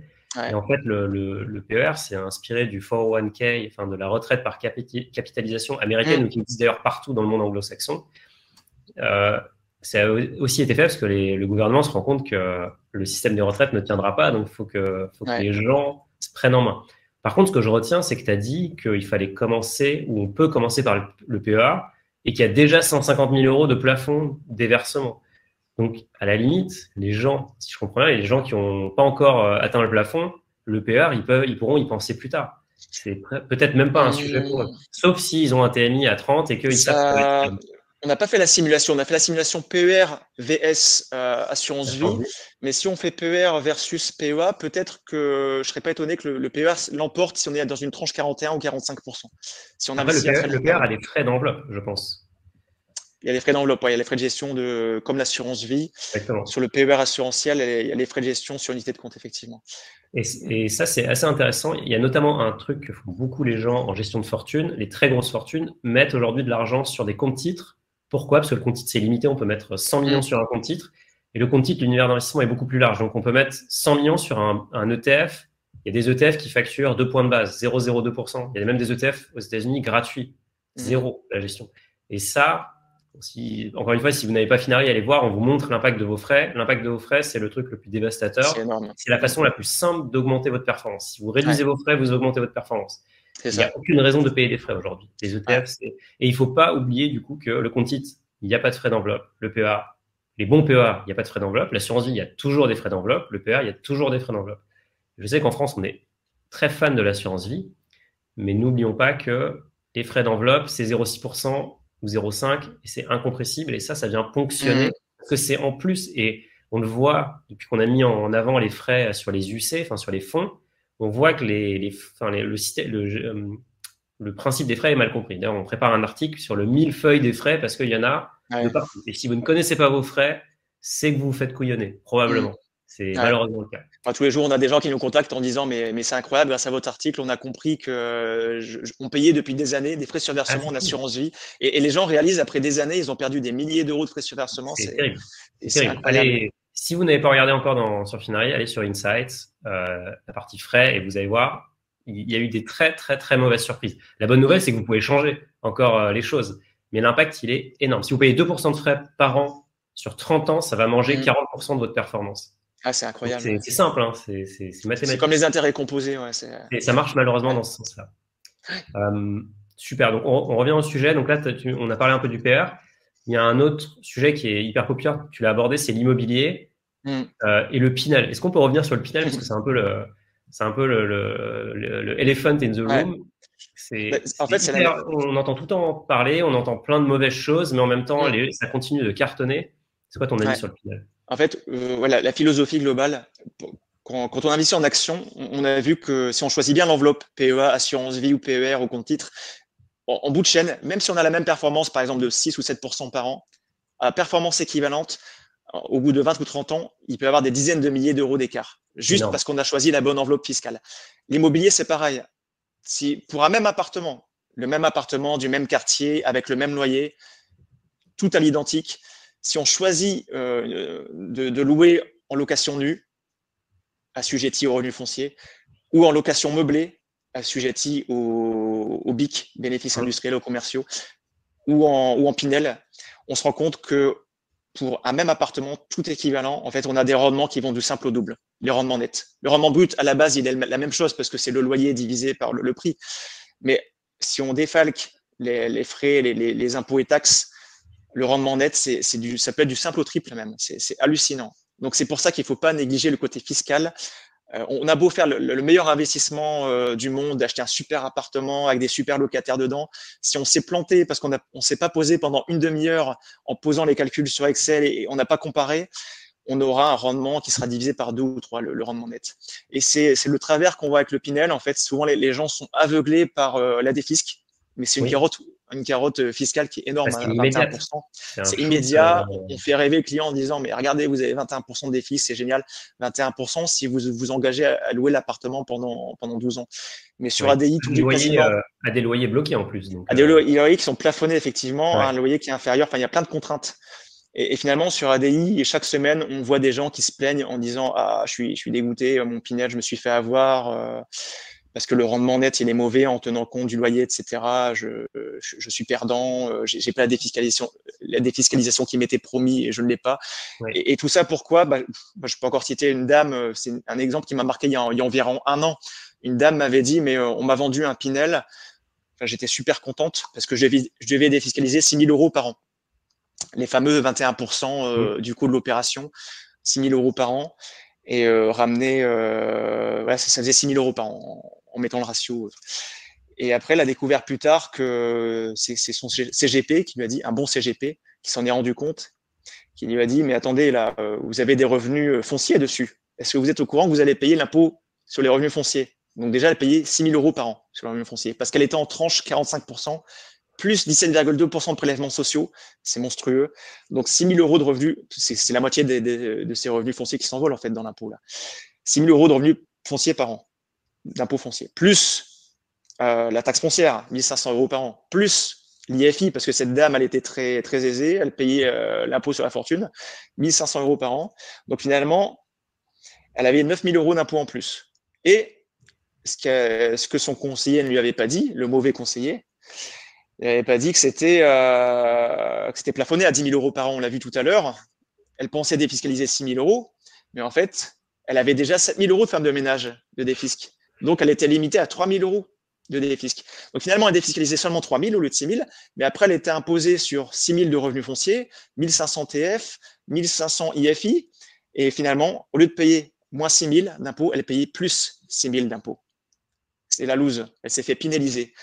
Et en fait, le, le, PER, c'est inspiré du 401k, enfin de la retraite par capitalisation américaine, mm. qui existe d'ailleurs partout dans le monde anglo-saxon. Euh, ça a aussi été fait parce que le gouvernement se rend compte que le système des retraites ne tiendra pas, donc il faut, que, faut que les gens se prennent en main. Par contre, ce que je retiens, c'est que tu as dit qu'il fallait commencer, ou on peut commencer par le, le PER, et qu'il y a déjà 150 000 euros de plafond des versements. Donc, à la limite, les gens, si je comprends bien, les gens qui n'ont pas encore euh, atteint le plafond, le PER, ils, peuvent, ils pourront y penser plus tard. C'est peut-être même pas un sujet pour eux. Sauf s'ils ont un TMI à 30 et qu'ils savent. On n'a pas fait la simulation. On a fait la simulation PER VS euh, assurance vie. Mais si on fait PER versus PEA, peut-être que je ne serais pas étonné que le, PER l'emporte si on est dans une tranche 41 ou 45 Si on Après, le, PER, le PER a des frais d'enveloppe, je pense. Il y a les frais d'enveloppe, il y a les frais de gestion de, comme l'assurance vie. Sur le PER assurantiel, il y a les frais de gestion sur unité de compte, effectivement. Et, ça, c'est assez intéressant. Il y a notamment un truc que font beaucoup les gens en gestion de fortune. Les très grosses fortunes mettent aujourd'hui de l'argent sur des comptes titres. Pourquoi? Parce que le compte titre, c'est limité. On peut mettre 100 millions mm. sur un compte titre. Et le compte titre, l'univers d'investissement est beaucoup plus large. Donc, on peut mettre 100 millions sur un, un ETF. Il y a des ETF qui facturent 2 points de base, 0,02%. Il y a même des ETF aux États-Unis gratuits. Zéro, la gestion. Et ça, encore une fois, si vous n'avez pas Finari, allez voir, on vous montre l'impact de vos frais. L'impact de vos frais, c'est le truc le plus dévastateur. C'est la façon la plus simple d'augmenter votre performance. Si vous réduisez vos frais, vous augmentez votre performance. Il n'y a aucune raison de payer des frais aujourd'hui. Les ETF, et il ne faut pas oublier du coup que le compte titre, il n'y a pas de frais d'enveloppe. Le PEA, les bons PEA, il n'y a pas de frais d'enveloppe. L'assurance vie, il y a toujours des frais d'enveloppe. Le PEA, il y a toujours des frais d'enveloppe. Je sais qu'en France, on est très fan de l'assurance vie, mais n'oublions pas que les frais d'enveloppe, c'est 0,6% ou 0,5 et c'est incompressible. Et ça, ça vient ponctionner mmh. parce que c'est en plus, et on le voit depuis qu'on a mis en avant les frais sur les UC, enfin sur les fonds, on voit que les, les, enfin, le, le, euh, le, principe des frais est mal compris. D'ailleurs, on prépare un article sur le millefeuille des frais parce qu'il y en a de partout. Et si vous ne connaissez pas vos frais, c'est que vous vous faites couillonner, probablement. Mmh. C'est malheureusement le cas. Enfin, tous les jours, on a des gens qui nous contactent en disant mais, mais c'est incroyable, grâce à votre article, on a compris que on payait depuis des années des frais sur versement ah, en assurance vie. Et, les gens réalisent après des années, ils ont perdu des milliers d'euros de frais sur versement. C'est terrible. Allez, si vous n'avez pas regardé encore dans, sur Finari, allez sur Insights, euh, la partie frais, et vous allez voir, il y a eu des très très très mauvaises surprises. La bonne nouvelle, c'est que vous pouvez changer encore euh, les choses, mais l'impact, il est énorme. Si vous payez 2% de frais par an sur 30 ans, ça va manger 40% mmh. de votre performance. Ah, c'est incroyable. C'est simple, hein, c'est mathématique. C'est comme les intérêts composés. Ouais, et ça marche malheureusement dans ce sens-là. Euh, super, donc on, revient au sujet. Donc là, on a parlé un peu du PR. Il y a un autre sujet qui est hyper populaire, tu l'as abordé, c'est l'immobilier mm. euh, et le Pinel. Est-ce qu'on peut revenir sur le Pinel parce que c'est un peu le, c'est un peu le, le, elephant in the room. C'est, en fait, on entend tout le temps parler, on entend plein de mauvaises choses, mais en même temps, mm. ça continue de cartonner. C'est quoi ton avis sur le Pinel en fait, euh, voilà, la philosophie globale, quand, on investit en action, on a vu que si on choisit bien l'enveloppe, PEA, assurance vie ou PER au compte titre, en, bout de chaîne, même si on a la même performance, par exemple de 6 ou 7% par an, à performance équivalente, au bout de 20 ou 30 ans, il peut y avoir des dizaines de milliers d'euros d'écart, juste parce qu'on a choisi la bonne enveloppe fiscale. L'immobilier, c'est pareil. Si pour un même appartement, le même appartement du même quartier, avec le même loyer, tout à l'identique, si on choisit euh, de, louer en location nue, assujetti au revenu foncier, ou en location meublée, assujetti au, au BIC, bénéfices industriels ou commerciaux, ou en, ou en Pinel, on se rend compte que pour un même appartement, tout équivalent, en fait, on a des rendements qui vont du simple au double, les rendements nets. Le rendement brut, à la base, il est la même chose parce que c'est le loyer divisé par le, prix. Mais si on défalque les, frais, les, impôts et taxes, le rendement net, c'est du, ça peut être du simple au triple même. C'est hallucinant. Donc c'est pour ça qu'il ne faut pas négliger le côté fiscal. Euh, on a beau faire le, meilleur investissement euh, du monde, d'acheter un super appartement avec des super locataires dedans, si on s'est planté parce qu'on ne on s'est pas posé pendant une demi-heure en posant les calculs sur Excel et, on n'a pas comparé, on aura un rendement qui sera divisé par deux ou trois, le, rendement net. Et c'est le travers qu'on voit avec le Pinel. En fait, souvent les, gens sont aveuglés par euh, la défisque, mais c'est une carotte une carotte euh, fiscale qui est énorme, à 21%. C'est immédiat. Euh, on fait rêver le client en disant, mais regardez, vous avez 21% de déficit, c'est génial. 21% si vous vous engagez à louer l'appartement pendant, pendant 12 ans. Mais sur ADI, tout des loyers, euh, à des loyers bloqués en plus. à des loyers qui sont plafonnés, effectivement, un loyer qui est inférieur. Enfin, il y a plein de contraintes. Et, finalement, sur ADI, chaque semaine, on voit des gens qui se plaignent en disant, ah, je suis, je suis dégoûté, mon Pinel, je me suis fait avoir parce que le rendement net il est mauvais en tenant compte du loyer, etc. Je, je, suis perdant, euh, j'ai pas la défiscalisation, la défiscalisation qui m'était promis et je ne l'ai pas. Et, tout ça pourquoi? Bah, Je peux encore citer une dame, euh, c'est un exemple qui m'a marqué il y, a, environ un an. Une dame m'avait dit, mais euh, on m'a vendu un Pinel. Enfin, J'étais super contente parce que je devais, je devais défiscaliser 6 000 euros par an. Les fameux 21% mmh. du coût de l'opération, 6 000 euros par an et ramener, voilà, ça faisait 6 000 euros par an en mettant le ratio. Et après, elle a découvert plus tard que c'est son CGP qui lui a dit, un bon CGP, qui s'en est rendu compte, qui lui a dit, mais attendez, là, euh, vous avez des revenus euh, fonciers dessus. Est-ce que vous êtes au courant que vous allez payer l'impôt sur les revenus fonciers? Donc déjà, elle payait 6 000 euros par an sur les revenus fonciers, parce qu'elle était en tranche 45%, plus 17,2% de prélèvements sociaux, c'est monstrueux. Donc 6 000 euros de revenus, c'est la moitié de ces revenus fonciers qui s'envolent en fait dans l'impôt là. 6 000 euros de revenus fonciers par an d'impôt foncier, plus euh, la taxe foncière, 1500 euros par an, plus l'IFI, parce que cette dame, elle était très, très aisée, elle payait euh, l'impôt sur la fortune, 1500 euros par an. Donc finalement, elle avait 9000 euros d'impôt en plus. Et ce que, ce que son conseiller ne lui avait pas dit, le mauvais conseiller, Il n'avait pas dit que c'était euh, plafonné à 10 000 euros par an. On l'a vu tout à l'heure. Elle pensait défiscaliser 6 000 euros, mais en fait, elle avait déjà 7 000 euros de femme de ménage de défisc. Donc, elle était limitée à 3 000 euros de défisc. Donc, finalement, elle défiscalisait seulement 3 000 au lieu de 6 000, mais après, elle était imposée sur 6 000 de revenus fonciers, 1 500 TF, 1 500 IFI, et finalement, au lieu de payer moins 6 000 d'impôts, elle payait plus 6 000 d'impôts. C'est la loose. Elle s'est fait pénaliser.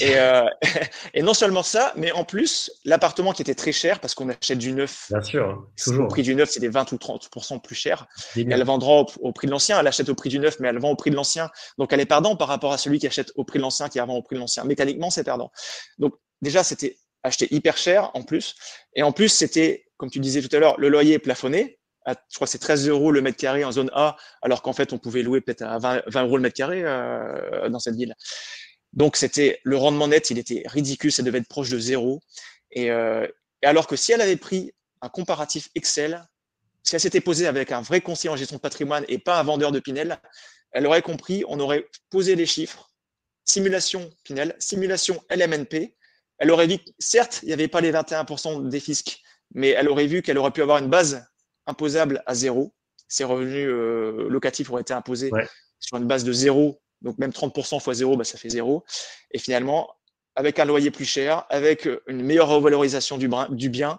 Et, euh, et, non seulement ça, mais en plus, l'appartement qui était très cher, parce qu'on achète du neuf. Bien sûr, toujours. Le prix du neuf, c'était 20 ou 30% plus cher. Elle vendra au, prix de l'ancien. Elle achète au prix du neuf, mais elle vend au prix de l'ancien. Donc, elle est perdante par rapport à celui qui achète au prix de l'ancien, qui vend au prix de l'ancien. Mécaniquement, c'est perdant. Donc, déjà, c'était acheté hyper cher en plus. Et en plus, c'était, comme tu disais tout à l'heure, le loyer plafonné je crois que c'est 13 euros le mètre carré en zone A, alors qu'en fait, on pouvait louer peut-être à 20, 20, euros le mètre carré euh, dans cette ville. Donc, c'était le rendement net, il était ridicule, ça devait être proche de zéro. Et, euh, alors que si elle avait pris un comparatif Excel, si elle s'était posée avec un vrai conseiller en gestion de patrimoine et pas un vendeur de Pinel, elle aurait compris, on aurait posé les chiffres, simulation Pinel, simulation LMNP. Elle aurait vu, certes, il n'y avait pas les 21% des fiscs, mais elle aurait vu qu'elle aurait pu avoir une base imposable à zéro. Ces revenus euh, locatifs auraient été imposés sur une base de zéro. Donc même 30% fois zéro, bah, ça fait zéro. Et finalement, avec un loyer plus cher, avec une meilleure revalorisation du, bien,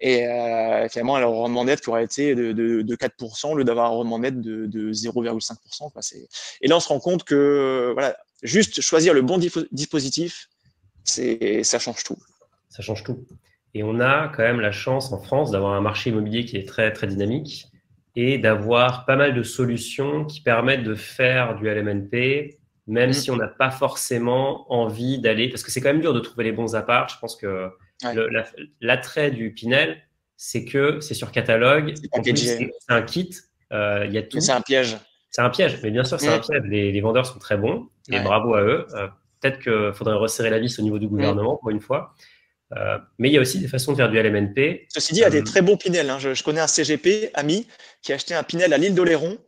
et euh, finalement, un rendement net qui aurait été de, de, de 4% au lieu d'avoir un rendement net de, de 0,5%. Et là, on se rend compte que voilà, juste choisir le bon dispositif, ça change tout. Ça change tout. Et on a quand même la chance en France d'avoir un marché immobilier qui est très, très dynamique et d'avoir pas mal de solutions qui permettent de faire du LMNP, même mm. si on n'a pas forcément envie d'aller, parce que c'est quand même dur de trouver les bons apparts. Je pense que l'attrait du Pinel, c'est que c'est sur catalogue, c'est un kit, euh, il y a tout. C'est un piège. C'est un piège, mais bien sûr, c'est un mm. piège. Les, vendeurs sont très bons et bravo à eux. Euh, peut-être qu'il faudrait resserrer la vis au niveau du gouvernement pour une fois. Euh, mais il y a aussi des façons de faire du LMNP. Ceci dit, il y a des euh, très bons Pinel. Hein. Je, connais un CGP ami qui a acheté un Pinel à l'île d'Oléron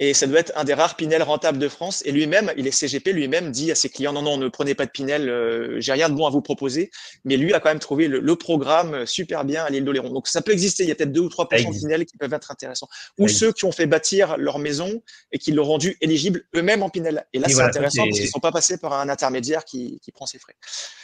et ça doit être un des rares Pinel rentables de France. Et lui-même, il est CGP, lui-même dit à ses clients non, non, ne prenez pas de Pinel, euh, j'ai rien de bon à vous proposer. Mais lui a quand même trouvé le, programme super bien à l'île d'Oléron. Donc ça peut exister. Il y a peut-être 2 ou 3 de Pinel qui peuvent être intéressants. Ou ceux qui ont fait bâtir leur maison et qui l'ont rendu éligible eux-mêmes en Pinel. Et là, c'est intéressant parce qu'ils ne sont pas passés par un intermédiaire qui, qui prend ses frais.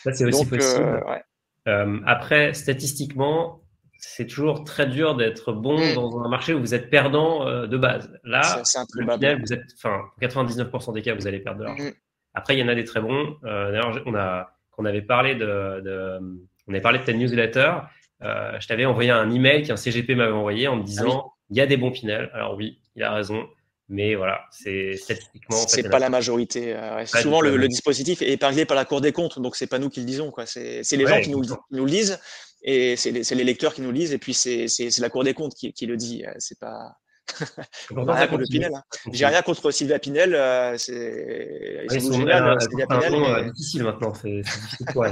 Ça, c'est aussi possible. ouais. Euh, après, statistiquement, c'est toujours très dur d'être bon mm. dans un marché où vous êtes perdant euh, de base. Là, le final, vous êtes, enfin, 99% des cas, vous allez perdre de l'argent. Mm. Après, il y en a des très bons. Euh, D'ailleurs, on a, on avait parlé de, de, on avait parlé de ta newsletter. Euh, je t'avais envoyé un email qu'un CGP m'avait envoyé en me disant, ah il y a des bons Pinel. Alors oui, il a raison. Mais voilà, c'est statistiquement. C'est pas la majorité. Euh, souvent, le, dispositif est épinglé par la Cour des comptes, donc c'est pas nous qui le disons. C'est les gens qui nous, nous, lisent et c'est les, les, lecteurs qui nous lisent, et puis c'est la Cour des comptes qui, qui le dit. Euh, c'est pas. rien contre Pinel. Hein. J'ai rien contre Sylvia Pinel. Euh, c'est ouais, génial, Sylvia Pinel. difficile maintenant. C'est difficile pour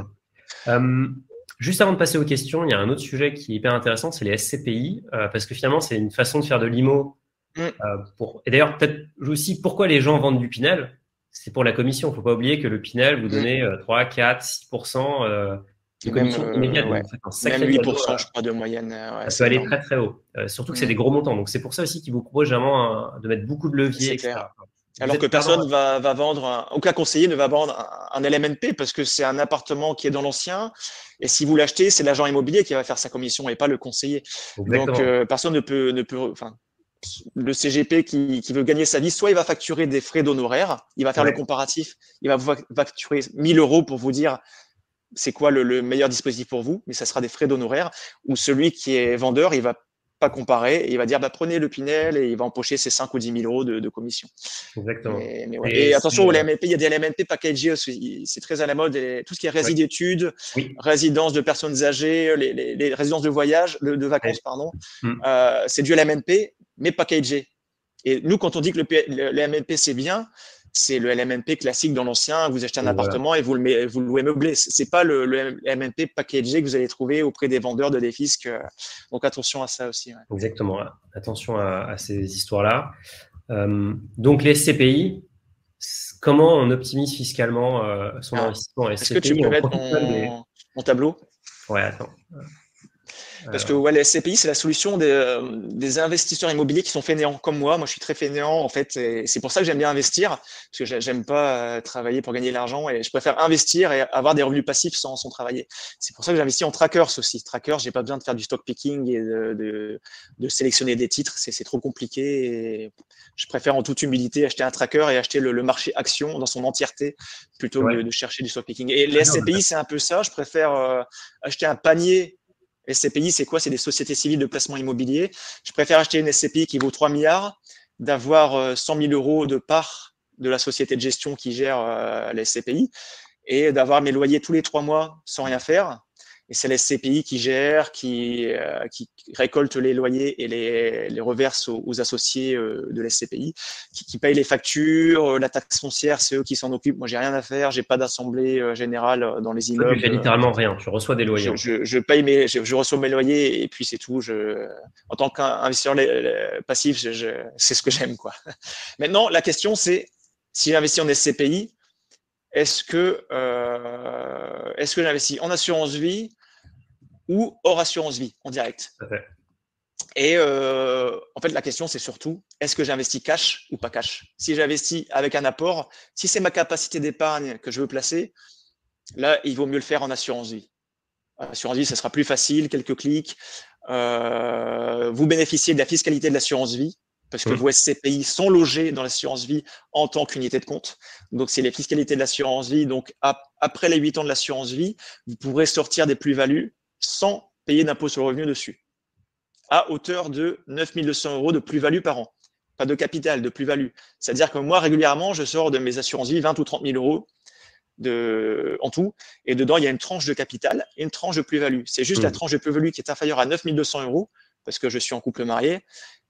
Juste avant de passer aux questions, il y a un autre sujet qui est hyper intéressant, c'est les SCPI, parce que finalement, c'est une façon de faire de l'IMO Mm. Euh, pour... Et d'ailleurs, peut-être aussi pourquoi les gens vendent du Pinel, c'est pour la commission. Il ne faut pas oublier que le Pinel, vous mm. donnez 3, 4, 6% euh, de commission même, immédiate. même 8%, je crois, de moyenne. Euh, ça peut aller très très haut. surtout que c'est mm. des gros montants. Donc c'est pour ça aussi qu'ils vous proposent vraiment de mettre beaucoup de leviers. Alors que personne va, va vendre, aucun conseiller ne va vendre un, LMNP parce que c'est un appartement qui est dans l'ancien. Et si vous l'achetez, c'est l'agent immobilier qui va faire sa commission et pas le conseiller. Donc personne ne peut, ne peut, enfin, le CGP qui, veut gagner sa vie, soit il va facturer des frais d'honoraires, il va faire le comparatif, il va facturer 1000 euros pour vous dire c'est quoi le, meilleur dispositif pour vous, mais ça sera des frais d'honoraires, ou celui qui est vendeur, il va pas comparer, et il va dire bah, prenez le Pinel et il va empocher ses 5 ou 10 000 euros de, commission. Exactement. et, attention, les MNP, il y a des LMNP packagés c'est très à la mode, tout ce qui est résidétudes, résidence de personnes âgées, les, résidences de voyage, de, vacances, pardon, mm. euh, c'est du LMNP, mais packagé. Et nous, quand on dit que le, le, MNP c'est bien, c'est le LMNP classique dans l'ancien. Vous achetez un appartement et vous le, vous le louez meublé. C'est pas le, le, MNP packagé que vous allez trouver auprès des vendeurs de défisques. Donc attention à ça aussi. Exactement. Attention à, ces histoires-là. Euh, donc les SCPI, comment on optimise fiscalement son ah. investissement Est-ce que tu peux mettre mon, tableau? Ouais, attends. Parce que ouais, les SCPI, c'est la solution des, euh, des, investisseurs immobiliers qui sont fainéants comme moi. Moi, je suis très fainéant en fait. Et c'est pour ça que j'aime bien investir, parce que j'aime pas euh, travailler pour gagner de l'argent et je préfère investir et avoir des revenus passifs sans, sans travailler. C'est pour ça que j'investis en trackers aussi. Trackers, j'ai pas besoin de faire du stock picking et de, de, de sélectionner des titres. C'est trop compliqué. Et je préfère en toute humilité acheter un tracker et acheter le, le marché action dans son entièreté plutôt que de, chercher du stock picking. Et les ah SCPI, c'est un peu ça. Je préfère euh, acheter un panier SCPI, c'est quoi? C'est des sociétés civiles de placement immobilier. Je préfère acheter une SCPI qui vaut 3 milliards, d'avoir 100 euh, 000 euros de part de la société de gestion qui gère euh, les SCPI et d'avoir mes loyers tous les trois mois sans rien faire et c'est la SCPI qui gère, qui, euh, qui récolte les loyers et les, les reverse aux, associés euh, de la SCPI, qui, qui paye les factures, euh, la taxe foncière, c'est eux qui s'en occupent. Moi, j'ai rien à faire, j'ai pas d'assemblée générale dans les immeubles. Tu fais littéralement rien, tu reçois des loyers. Je, je, paye mes, je, reçois mes loyers et puis c'est tout. Je, en tant qu'investisseur passif, c'est ce que j'aime, quoi. Maintenant, la question, c'est si j'investis en SCPI, est-ce que, euh, est-ce que j'investis en assurance vie ou hors assurance vie en direct. Et euh, en fait, la question, c'est surtout, est-ce que j'investis cash ou pas cash? Si j'investis avec un apport, si c'est ma capacité d'épargne que je veux placer, là, il vaut mieux le faire en assurance vie. Assurance vie, ça sera plus facile, quelques clics. Euh, vous bénéficiez de la fiscalité de l'assurance vie, parce que mmh. vos SCPI sont logés dans l'assurance vie en tant qu'unité de compte. Donc, c'est les fiscalités de l'assurance vie. Donc, après les 8 ans de l'assurance vie, vous pourrez sortir des plus-values sans payer d'impôt sur le revenu dessus, à hauteur de 9 200 euros de plus-value par an. Pas de capital, de plus-value. C'est-à-dire que moi, régulièrement, je sors de mes assurances-vie 20 ou 30 000 euros de, en tout, et dedans, il y a une tranche de capital et une tranche de plus-value. C'est juste la mmh. tranche de plus-value qui est inférieure à 9 200 euros, parce que je suis en couple marié,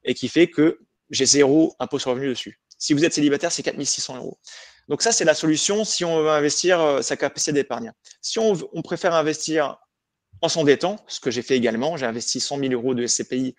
et qui fait que j'ai zéro impôt sur le revenu dessus. Si vous êtes célibataire, c'est 4 600 euros. Donc ça, c'est la solution si on veut investir euh, sa capacité d'épargne. Si on, on, préfère investir en s'endettant, ce que j'ai fait également. J'ai investi 100 000 euros de SCPI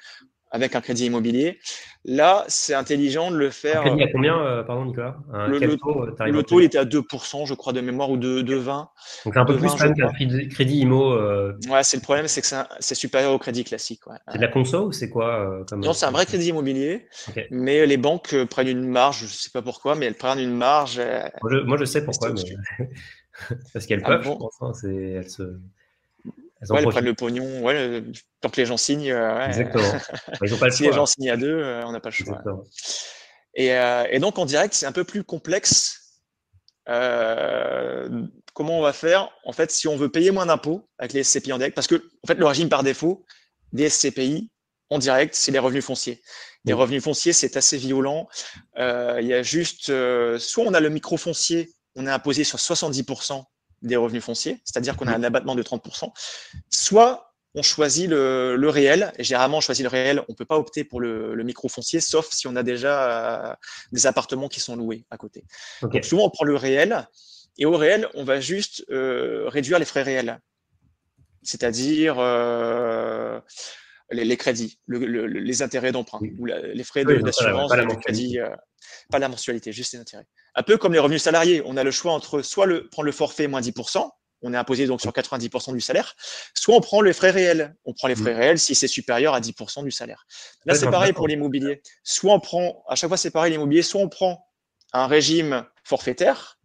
avec un crédit immobilier. Là, c'est intelligent de le faire. Un crédit à combien, euh, pardon, Nicolas? Le, taux, euh, le taux il était à 2%, je crois, de mémoire, ou de, de 20. Donc, un peu plus quand même qu'un crédit IMO. Euh... Ouais, c'est le problème, c'est que c'est supérieur au crédit classique. Ouais. C'est de la conso ou c'est quoi euh, comme... Non, c'est un vrai crédit immobilier. Mais les banques prennent une marge, je ne sais pas pourquoi, mais elles prennent une marge. Moi, je, moi, je sais pourquoi. Mais... Parce qu'elles ah peuvent, je pense. Hein, elles se elles, prennent le pognon. Ouais, tant que les gens signent. Euh, Exactement. Ils ont pas le si les gens signent à deux, euh, on n'a pas le choix. Et, euh, et, donc en direct, c'est un peu plus complexe. comment on va faire En fait, si on veut payer moins d'impôts avec les SCPI en direct, parce que en fait, le régime par défaut des SCPI en direct, c'est les revenus fonciers. Les revenus fonciers, c'est assez violent. Il y a juste, soit on a le micro foncier, on est imposé sur 70% des revenus fonciers, c'est-à-dire qu'on a un abattement de 30%, soit on choisit le, réel, et généralement on choisit le réel, on ne peut pas opter pour le, micro foncier, sauf si on a déjà euh, des appartements qui sont loués à côté. Donc souvent on prend le réel, et au réel, on va juste euh, réduire les frais réels, c'est-à-dire euh, les, crédits, les intérêts d'emprunt, ou les frais d'assurance, pas, pas la mensualité, juste les intérêts. Un peu comme les revenus salariés, on a le choix entre soit le, prendre le forfait moins 10%, on est imposé donc sur 90% du salaire, soit on prend les frais réels. On prend les frais mmh. réels si c'est supérieur à 10% du salaire. Là, c'est pareil pour l'immobilier. Soit on prend, à chaque fois c'est pareil l'immobilier, soit on prend un régime forfaitaire,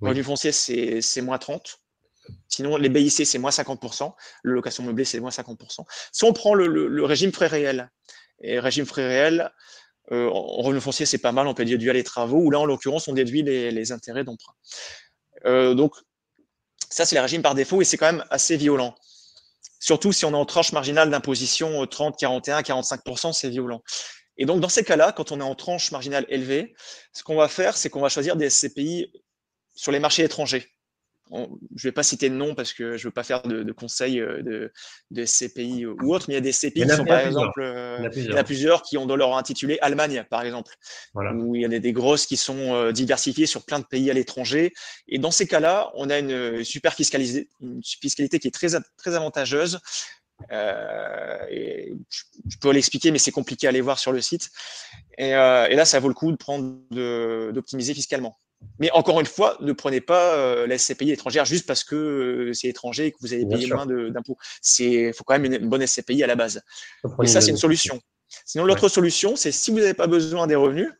le revenu foncier c'est moins 30, Sinon, les BIC, c'est moins 50%. Le location meublée, c'est moins 50%. Soit on prend le, régime frais réels. Et régime frais réel, euh, en revenu foncier, c'est pas mal, on peut déduire les travaux, ou là, en l'occurrence, on déduit les, intérêts d'emprunt. Euh, donc, ça, c'est le régime par défaut et c'est quand même assez violent. Surtout si on est en tranche marginale d'imposition 30, 41, 45%, c'est violent. Et donc, dans ces cas-là, quand on est en tranche marginale élevée, ce qu'on va faire, c'est qu'on va choisir des SCPI sur les marchés étrangers je ne vais pas citer de nom parce que je ne veux pas faire de, conseils euh, de, de, CPI ou autres, mais il y a des CPI qui sont par exemple, euh, il y, en a plusieurs qui ont dans leur intitulé Allemagne par exemple, où il y en a des grosses qui sont euh, diversifiées sur plein de pays à l'étranger. Et dans ces cas-là, on a une super fiscalité, une fiscalité qui est très, très avantageuse. et je, peux l'expliquer, mais c'est compliqué à aller voir sur le site. Et, et, là, ça vaut le coup de prendre d'optimiser fiscalement. Mais encore une fois, ne prenez pas euh, la SCPI étrangère juste parce que euh, c'est étranger et que vous avez payé moins d'impôts. Il faut quand même une, bonne SCPI à la base. Et ça, c'est une solution. Sinon, l'autre solution, c'est si vous n'avez pas besoin des revenus,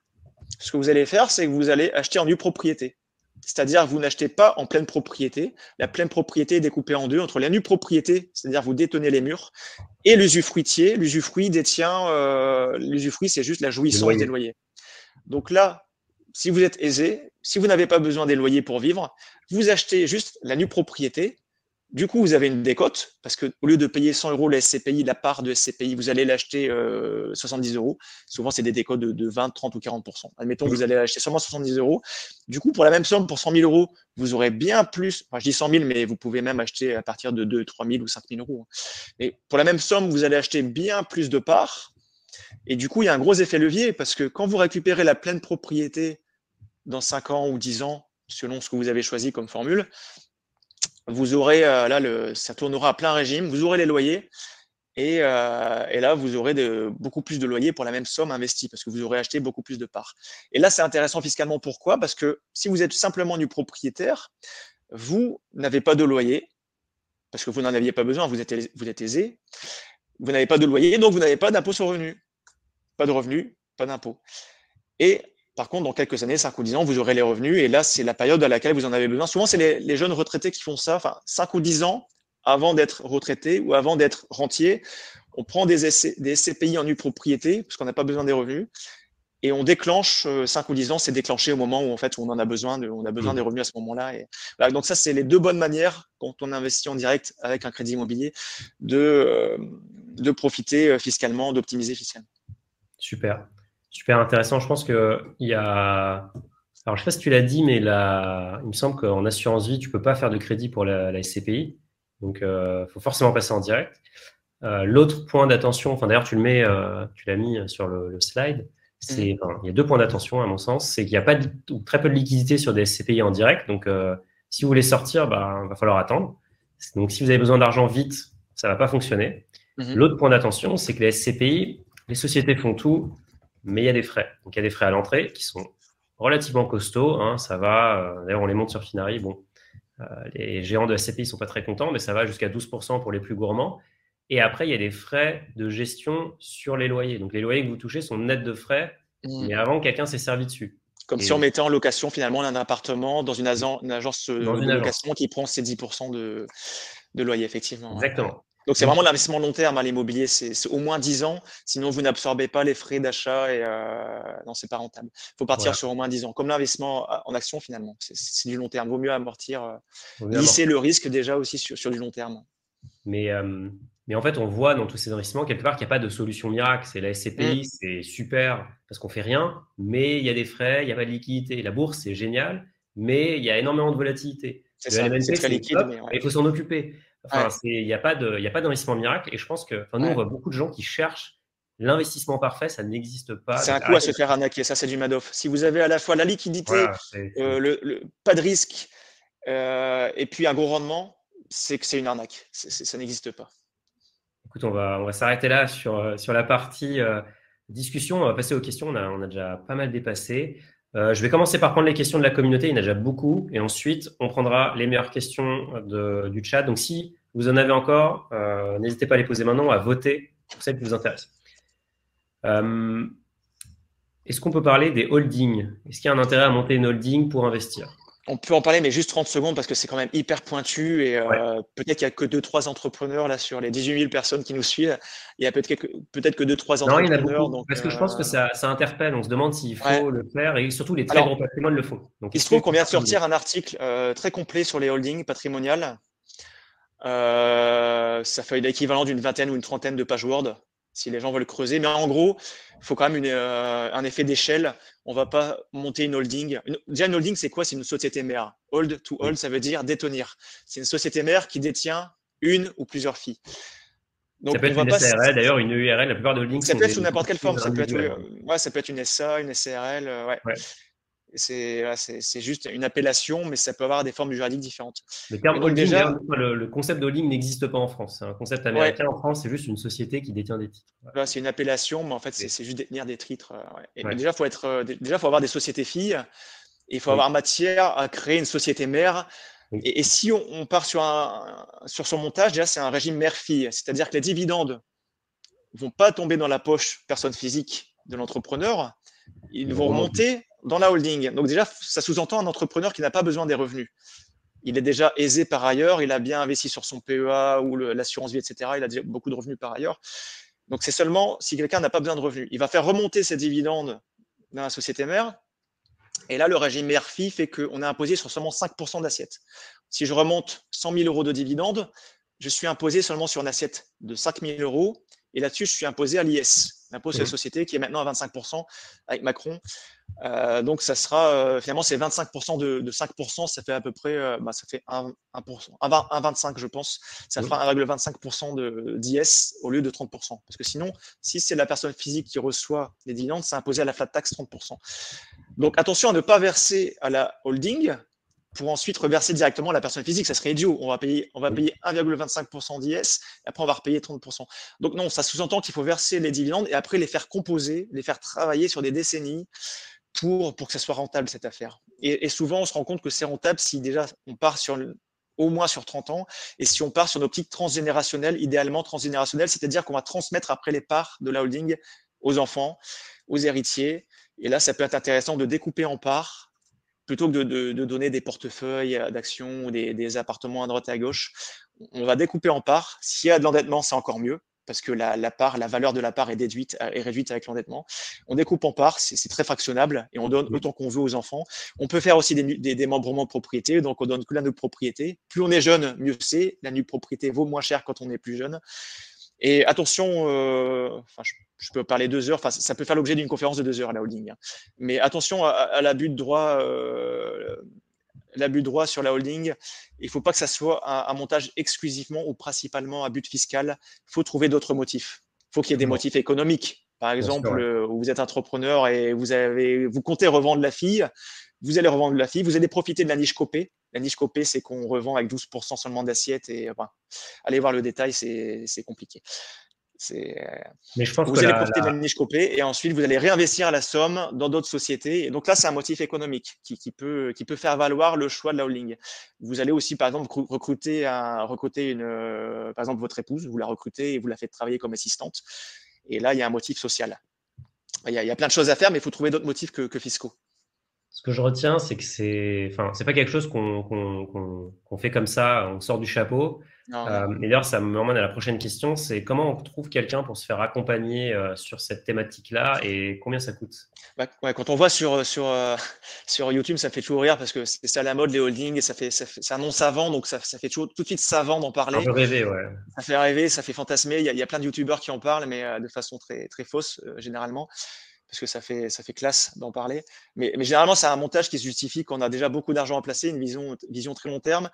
ce que vous allez faire, c'est que vous allez acheter en nue propriété. C'est-à-dire que vous n'achetez pas en pleine propriété. La pleine propriété est découpée en deux entre la nue propriété, c'est-à-dire vous détenez les murs, et l'usufruitier. L'usufruit détient, euh, l'usufruit, c'est juste la jouissance des loyers. Donc là, si vous êtes aisé, si vous n'avez pas besoin des loyers pour vivre, vous achetez juste la nue propriété. Du coup, vous avez une décote parce que au lieu de payer 100 euros la SCPI, la part de SCPI, vous allez l'acheter 70 euh, euros. Souvent, c'est des décotes de, 20, 30 ou 40% Admettons que vous allez l'acheter seulement 70 euros. Du coup, pour la même somme, pour 100 000 euros, vous aurez bien plus. Je dis 100 000, mais vous pouvez même acheter à partir de 2, 3 000 ou 5 000 euros. Et pour la même somme, vous allez acheter bien plus de parts. Et du coup, il y a un gros effet levier parce que quand vous récupérez la pleine propriété dans 5 ans ou 10 ans, selon ce que vous avez choisi comme formule, vous aurez, euh, là, ça tournera à plein régime, vous aurez les loyers, et, euh, là, vous aurez beaucoup plus de loyers pour la même somme investie, parce que vous aurez acheté beaucoup plus de parts. Et là, c'est intéressant fiscalement. Pourquoi? Parce que si vous êtes simplement du propriétaire, vous n'avez pas de loyer, parce que vous n'en aviez pas besoin, vous êtes, vous êtes aisé, vous n'avez pas de loyer, donc vous n'avez pas d'impôt sur revenu. Pas de revenu, pas d'impôt. Et par contre, dans quelques années, 5 ou 10 ans, vous aurez les revenus. Et là, c'est la période à laquelle vous en avez besoin. Souvent, c'est les, jeunes retraités qui font ça. Enfin, 5 ou 10 ans avant d'être retraité ou avant d'être rentier. On prend des, des SCPI en nue propriété parce qu'on n'a pas besoin des revenus. Et on déclenche 5 euh, ou 10 ans, c'est déclenché au moment où en fait on en a besoin, de, on a besoin mmh. des revenus à ce moment-là. Et donc ça, c'est les deux bonnes manières quand on investit en direct avec un crédit immobilier de, euh, de profiter euh, fiscalement, d'optimiser fiscalement. Super super intéressant. Je pense qu'il y a. Alors, je ne sais pas si tu l'as dit, mais là, il me semble qu'en assurance vie, tu ne peux pas faire de crédit pour la, SCPI. Donc, il euh, faut forcément passer en direct. Euh, l'autre point d'attention, enfin d'ailleurs, tu le mets, euh, tu l'as mis sur le, slide. C'est, mm. il y a deux points d'attention à mon sens. C'est qu'il n'y a pas ou très peu de liquidité sur des SCPI en direct. Donc, si vous voulez sortir, bah, il va falloir attendre. Donc, si vous avez besoin d'argent vite, ça ne va pas fonctionner. Mm-hmm. L'autre point d'attention, c'est que les SCPI, les sociétés font tout mais il y a des frais. Donc il y a des frais à l'entrée qui sont relativement costauds. Hein, ça va, euh, d'ailleurs on les monte sur Finari. Bon, euh, les géants de SCPI ne sont pas très contents, mais ça va jusqu'à 12% pour les plus gourmands. Et après, il y a des frais de gestion sur les loyers. Donc les loyers que vous touchez sont nets de frais, mmh. mais avant quelqu'un s'est servi dessus. Comme si on mettait en location finalement un appartement dans une, agence, de location qui prend ses 10% de, de loyer, effectivement. Exactement. Donc, c'est vraiment l'investissement long terme, à hein, l'immobilier. C'est au moins 10 ans. Sinon, vous n'absorbez pas les frais d'achat et euh, non, c'est pas rentable. Il faut partir sur au moins 10 ans. Comme l'investissement en action, finalement. C'est du long terme. Vaut mieux amortir, euh, lisser le risque déjà aussi sur, sur du long terme. Mais, euh, mais en fait, on voit dans tous ces investissements, quelque part, qu'il n'y a pas de solution miracle. C'est la SCPI, mm. c'est super parce qu'on fait rien, mais il y a des frais, il n'y a pas de liquidité. La bourse, c'est génial, mais il y a énormément de volatilité. C'est ça, c'est très liquide. Il faut s'en occuper. Il n'y a pas d'investissement miracle. Et je pense que nous, on voit beaucoup de gens qui cherchent l'investissement parfait, ça n'existe pas. C'est un coup à se faire arnaquer, ça c'est du Madoff. Si vous avez à la fois la liquidité, euh, le, pas de risque euh, et puis un gros rendement, c'est que c'est une arnaque. ça n'existe pas. Écoute, on va, on va s'arrêter là sur, euh, sur la partie discussion. On va passer aux questions. On a, on a déjà pas mal dépassé. Je vais commencer par prendre les questions de la communauté. Il y en a déjà beaucoup. Et ensuite, on prendra les meilleures questions du chat. Donc, si vous en avez encore, euh, n'hésitez pas à les poser maintenant, à voter pour celles qui vous intéressent. Euh, est-ce qu'on peut parler des holdings? Est-ce qu'il y a un intérêt à monter une holding pour investir? On peut en parler, mais juste 30 secondes parce que c'est quand même hyper pointu et euh, peut-être qu'il n'y a que 2-3 entrepreneurs là sur les 18 000 personnes qui nous suivent. Il y a peut-être que, peut que 2-3 entrepreneurs. donc, parce que je pense que ça, interpelle. On se demande s'il faut le faire et surtout les très gros patrimoines le font. Donc, il se trouve qu'on vient de sortir un article très complet sur les holdings patrimoniales euh, ça fait l'équivalent d'une vingtaine ou une trentaine de pages Word si les gens veulent creuser. Mais en gros, il faut quand même une, euh, un effet d'échelle. On va pas monter une holding. déjà, une holding, c'est quoi? C'est une société mère. Hold to hold, ça veut dire détenir. C'est une société mère qui détient une ou plusieurs filles. Donc, ça peut être une SARL, d'ailleurs, une URL, la plupart de holdings. Ça peut être sous n'importe quelle forme. Ça peut, être, ouais, ça peut être une SA, une SARL. Euh, ouais. ouais. C'est juste une appellation, mais ça peut avoir des formes juridiques différentes. Le terme holding, déjà, le, concept d'holding n'existe pas en France. C'est un concept américain en France, c'est juste une société qui détient des titres. c'est une appellation, mais en fait, c'est juste détenir des titres. Euh, déjà, il faut, être, euh, déjà, faut avoir des sociétés filles. il faut avoir matière à créer une société mère. Et, si on, part sur, un, sur son montage, déjà, c'est un régime mère-fille. C'est-à-dire que les dividendes vont pas tomber dans la poche personne physique de l'entrepreneur, ils vont remonter dans la holding. Donc déjà, ça sous-entend un entrepreneur qui n'a pas besoin des revenus. Il est déjà aisé par ailleurs, il a bien investi sur son PEA ou l'assurance vie, etc. Il a déjà beaucoup de revenus par ailleurs. Donc c'est seulement si quelqu'un n'a pas besoin de revenus. Il va faire remonter ses dividendes dans la société mère. Et là, le régime mère-fille fait qu'on est imposé sur seulement 5% d'assiette. Si je remonte 100 000 euros de dividendes, je suis imposé seulement sur une assiette de 5 000 euros. Et là-dessus, je suis imposé à l'IS, l'impôt sur les mmh. sociétés, qui est maintenant à 25% avec Macron. Euh, donc, ça sera euh, finalement, c'est 25% de, 5%, ça fait à peu près, euh, bah, ça fait 1%, 1,25 je pense. Ça fera 1,25% d'IS au lieu de 30%. Parce que sinon, si c'est la personne physique qui reçoit les dividendes, c'est imposé à la flat tax 30%. Donc, attention à ne pas verser à la holding pour ensuite reverser directement à la personne physique. Ça serait idiot. On va payer, on va payer 1,25% d'IS et après on va repayer 30%. Donc non, ça sous-entend qu'il faut verser les dividendes et après les faire composer, les faire travailler sur des décennies pour, pour que ça soit rentable cette affaire. Et, souvent, on se rend compte que c'est rentable si déjà on part sur au moins sur 30 ans, et si on part sur une optique transgénérationnelle, idéalement transgénérationnelle, c'est-à-dire qu'on va transmettre après les parts de la holding aux enfants, aux héritiers. Et là, ça peut être intéressant de découper en parts plutôt que de, donner des portefeuilles d'actions ou des, appartements à droite et à gauche, on va découper en parts. S'il y a de l'endettement, c'est encore mieux parce que la, part, la valeur de la part est déduite, est réduite avec l'endettement. On découpe en parts, c'est très fractionnable et on donne autant qu'on veut aux enfants. On peut faire aussi des, des démembrements de propriété, donc on donne que la nue propriété. Plus on est jeune, mieux c'est. La nue propriété vaut moins cher quand on est plus jeune. Et attention, euh, enfin, je peux parler deux heures, enfin, ça peut faire l'objet d'une conférence de deux heures, la holding. Hein. Mais attention à, l'abus de droit, euh, l'abus de droit sur la holding. Il ne faut pas que ça soit un, montage exclusivement ou principalement à but fiscal. Il faut trouver d'autres motifs. Il faut qu'il y ait des motifs économiques. Par exemple, euh, vous êtes entrepreneur et vous, avez, vous comptez revendre la fille, vous allez revendre la fille, vous allez profiter de la niche copée. La niche copée, c'est qu'on revend avec 12% seulement d'assiette et allez voir le détail, c'est compliqué. Mais je pense vous allez profiter de la niche copée et ensuite vous allez réinvestir la somme dans d'autres sociétés. Et donc là, c'est un motif économique qui, peut, qui peut faire valoir le choix de la holding. Vous allez aussi, par exemple, recruter, un, recruter une, euh, par exemple, votre épouse, vous la recrutez et vous la faites travailler comme assistante. Et là, il y a un motif social. Il y a, il y a plein de choses à faire, mais il faut trouver d'autres motifs que, que fiscaux ce que je retiens, c'est que c'est, enfin, c'est pas quelque chose qu'on fait comme ça, on sort du chapeau. Euh, et d'ailleurs, ça me emmène à la prochaine question, c'est comment on trouve quelqu'un pour se faire accompagner euh, sur cette thématique-là et combien ça coûte? Bah, Quand on voit sur, sur, euh, sur YouTube, ça fait toujours rire parce que c'est ça la mode, les holdings, et ça fait, c'est un nom savant, donc ça, ça, fait toujours tout de suite savant d'en parler. Ça fait rêver, ouais. Ça fait rêver, ça fait fantasmer. Il y a, il y a plein de YouTubeurs qui en parlent, mais de façon très, très fausse, généralement parce que ça fait, ça fait classe d'en parler. Mais, mais généralement, c'est un montage qui se justifie quand on a déjà beaucoup d'argent à placer, une vision, vision très long terme.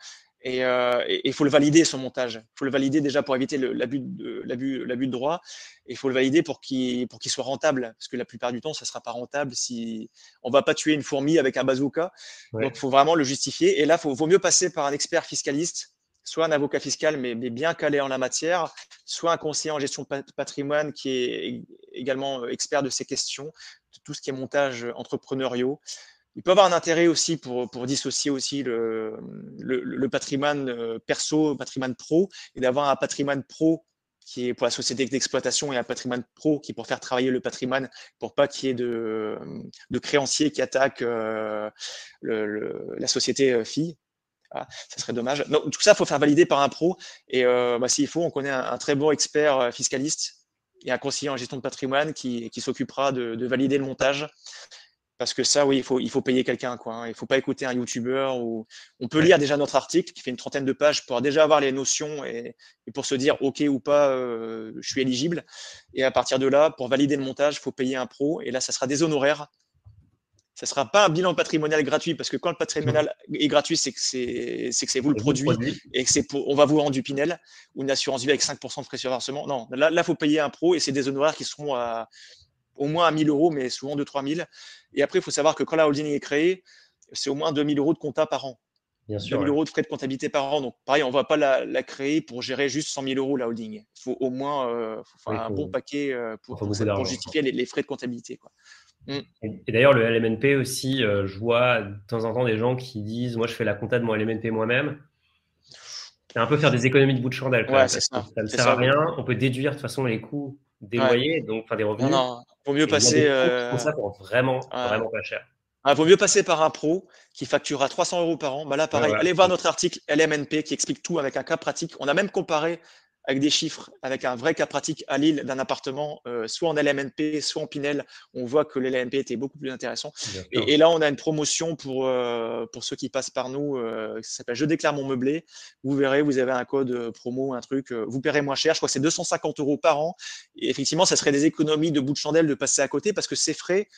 Et il euh, faut le valider, son montage. Il faut le valider déjà pour éviter l'abus de, de droit. Et il faut le valider pour qu'il, pour qu'il soit rentable. Parce que la plupart du temps, ça ne sera pas rentable si on ne va pas tuer une fourmi avec un bazooka. Donc, il faut vraiment le justifier. Et là, il vaut mieux passer par un expert fiscaliste soit un avocat fiscal, mais, bien calé en la matière, soit un conseiller en gestion patrimoine qui est également euh, expert de ces questions, de tout ce qui est montage entrepreneuriaux. Il peut avoir un intérêt aussi pour, dissocier aussi le, patrimoine euh, perso, patrimoine pro, et d'avoir un patrimoine pro qui est pour la société d'exploitation et un patrimoine pro qui est pour faire travailler le patrimoine pour pas qu'il y ait de, de créanciers qui attaquent euh, la société fille. Ça serait dommage. Donc, tout ça, il faut faire valider par un pro. Et euh, bah, s'il faut, on connaît un, très bon expert euh, fiscaliste et un conseiller en gestion de patrimoine qui, qui s'occupera de, de, valider le montage. Parce que ça, oui, il faut, il faut payer quelqu'un. Quoi, hein. Il ne faut pas écouter un YouTuber. Ou... On peut lire déjà notre article qui fait une trentaine de pages pour déjà avoir les notions et, et pour se dire OK ou pas, euh, je suis éligible. Et à partir de là, pour valider le montage, il faut payer un pro. Et là, ça sera des honoraires ça ne sera pas un bilan patrimonial gratuit parce que quand le patrimonial est gratuit, c'est que c'est, c'est que c'est vous le produit, et que c'est pour, on va vous rendre du Pinel ou une assurance vie avec 5% de frais sur versement. Non, là, il faut payer un pro et c'est des honoraires qui seront à, au moins à 1000 euros, mais souvent de 3000. Et après, il faut savoir que quand la holding est créée, c'est au moins 2000 euros de compta par an. Bien sûr. 2000 euros de frais de comptabilité par an. Donc, pareil, on ne va pas la, créer pour gérer juste 100 000 euros la holding. Il faut au moins euh, un bon paquet euh, pour, justifier les, les, frais de comptabilité. Quoi. Mm. Et, d'ailleurs, le LMNP aussi, euh, je vois de temps en temps des gens qui disent Moi, je fais la compta de mon LMNP moi-même. C'est un peu faire des économies de bout de chandelle. Ouais, ça. ça. ne sert à rien. On peut déduire de toute façon les coûts des loyers, donc enfin des revenus. Non, non. Vaut mieux passer. Euh... ça pour vraiment, vraiment pas cher. Il vaut mieux passer par un pro qui facturera 300 euros par an. Bah là, pareil, allez voir notre article LMNP qui explique tout avec un cas pratique. On a même comparé avec des chiffres, avec un vrai cas pratique à Lille d'un appartement, euh, soit en LMNP, soit en Pinel, on voit que l'LMNP était beaucoup plus intéressant. Et, là, on a une promotion pour, euh, pour ceux qui passent par nous, euh, ça s'appelle Je déclare mon meublé. Vous verrez, vous avez un code promo, un truc, vous paierez moins cher. Je crois que c'est 250 euros par an. Et effectivement, ça serait des économies de bout de chandelle de passer à côté parce que ces frais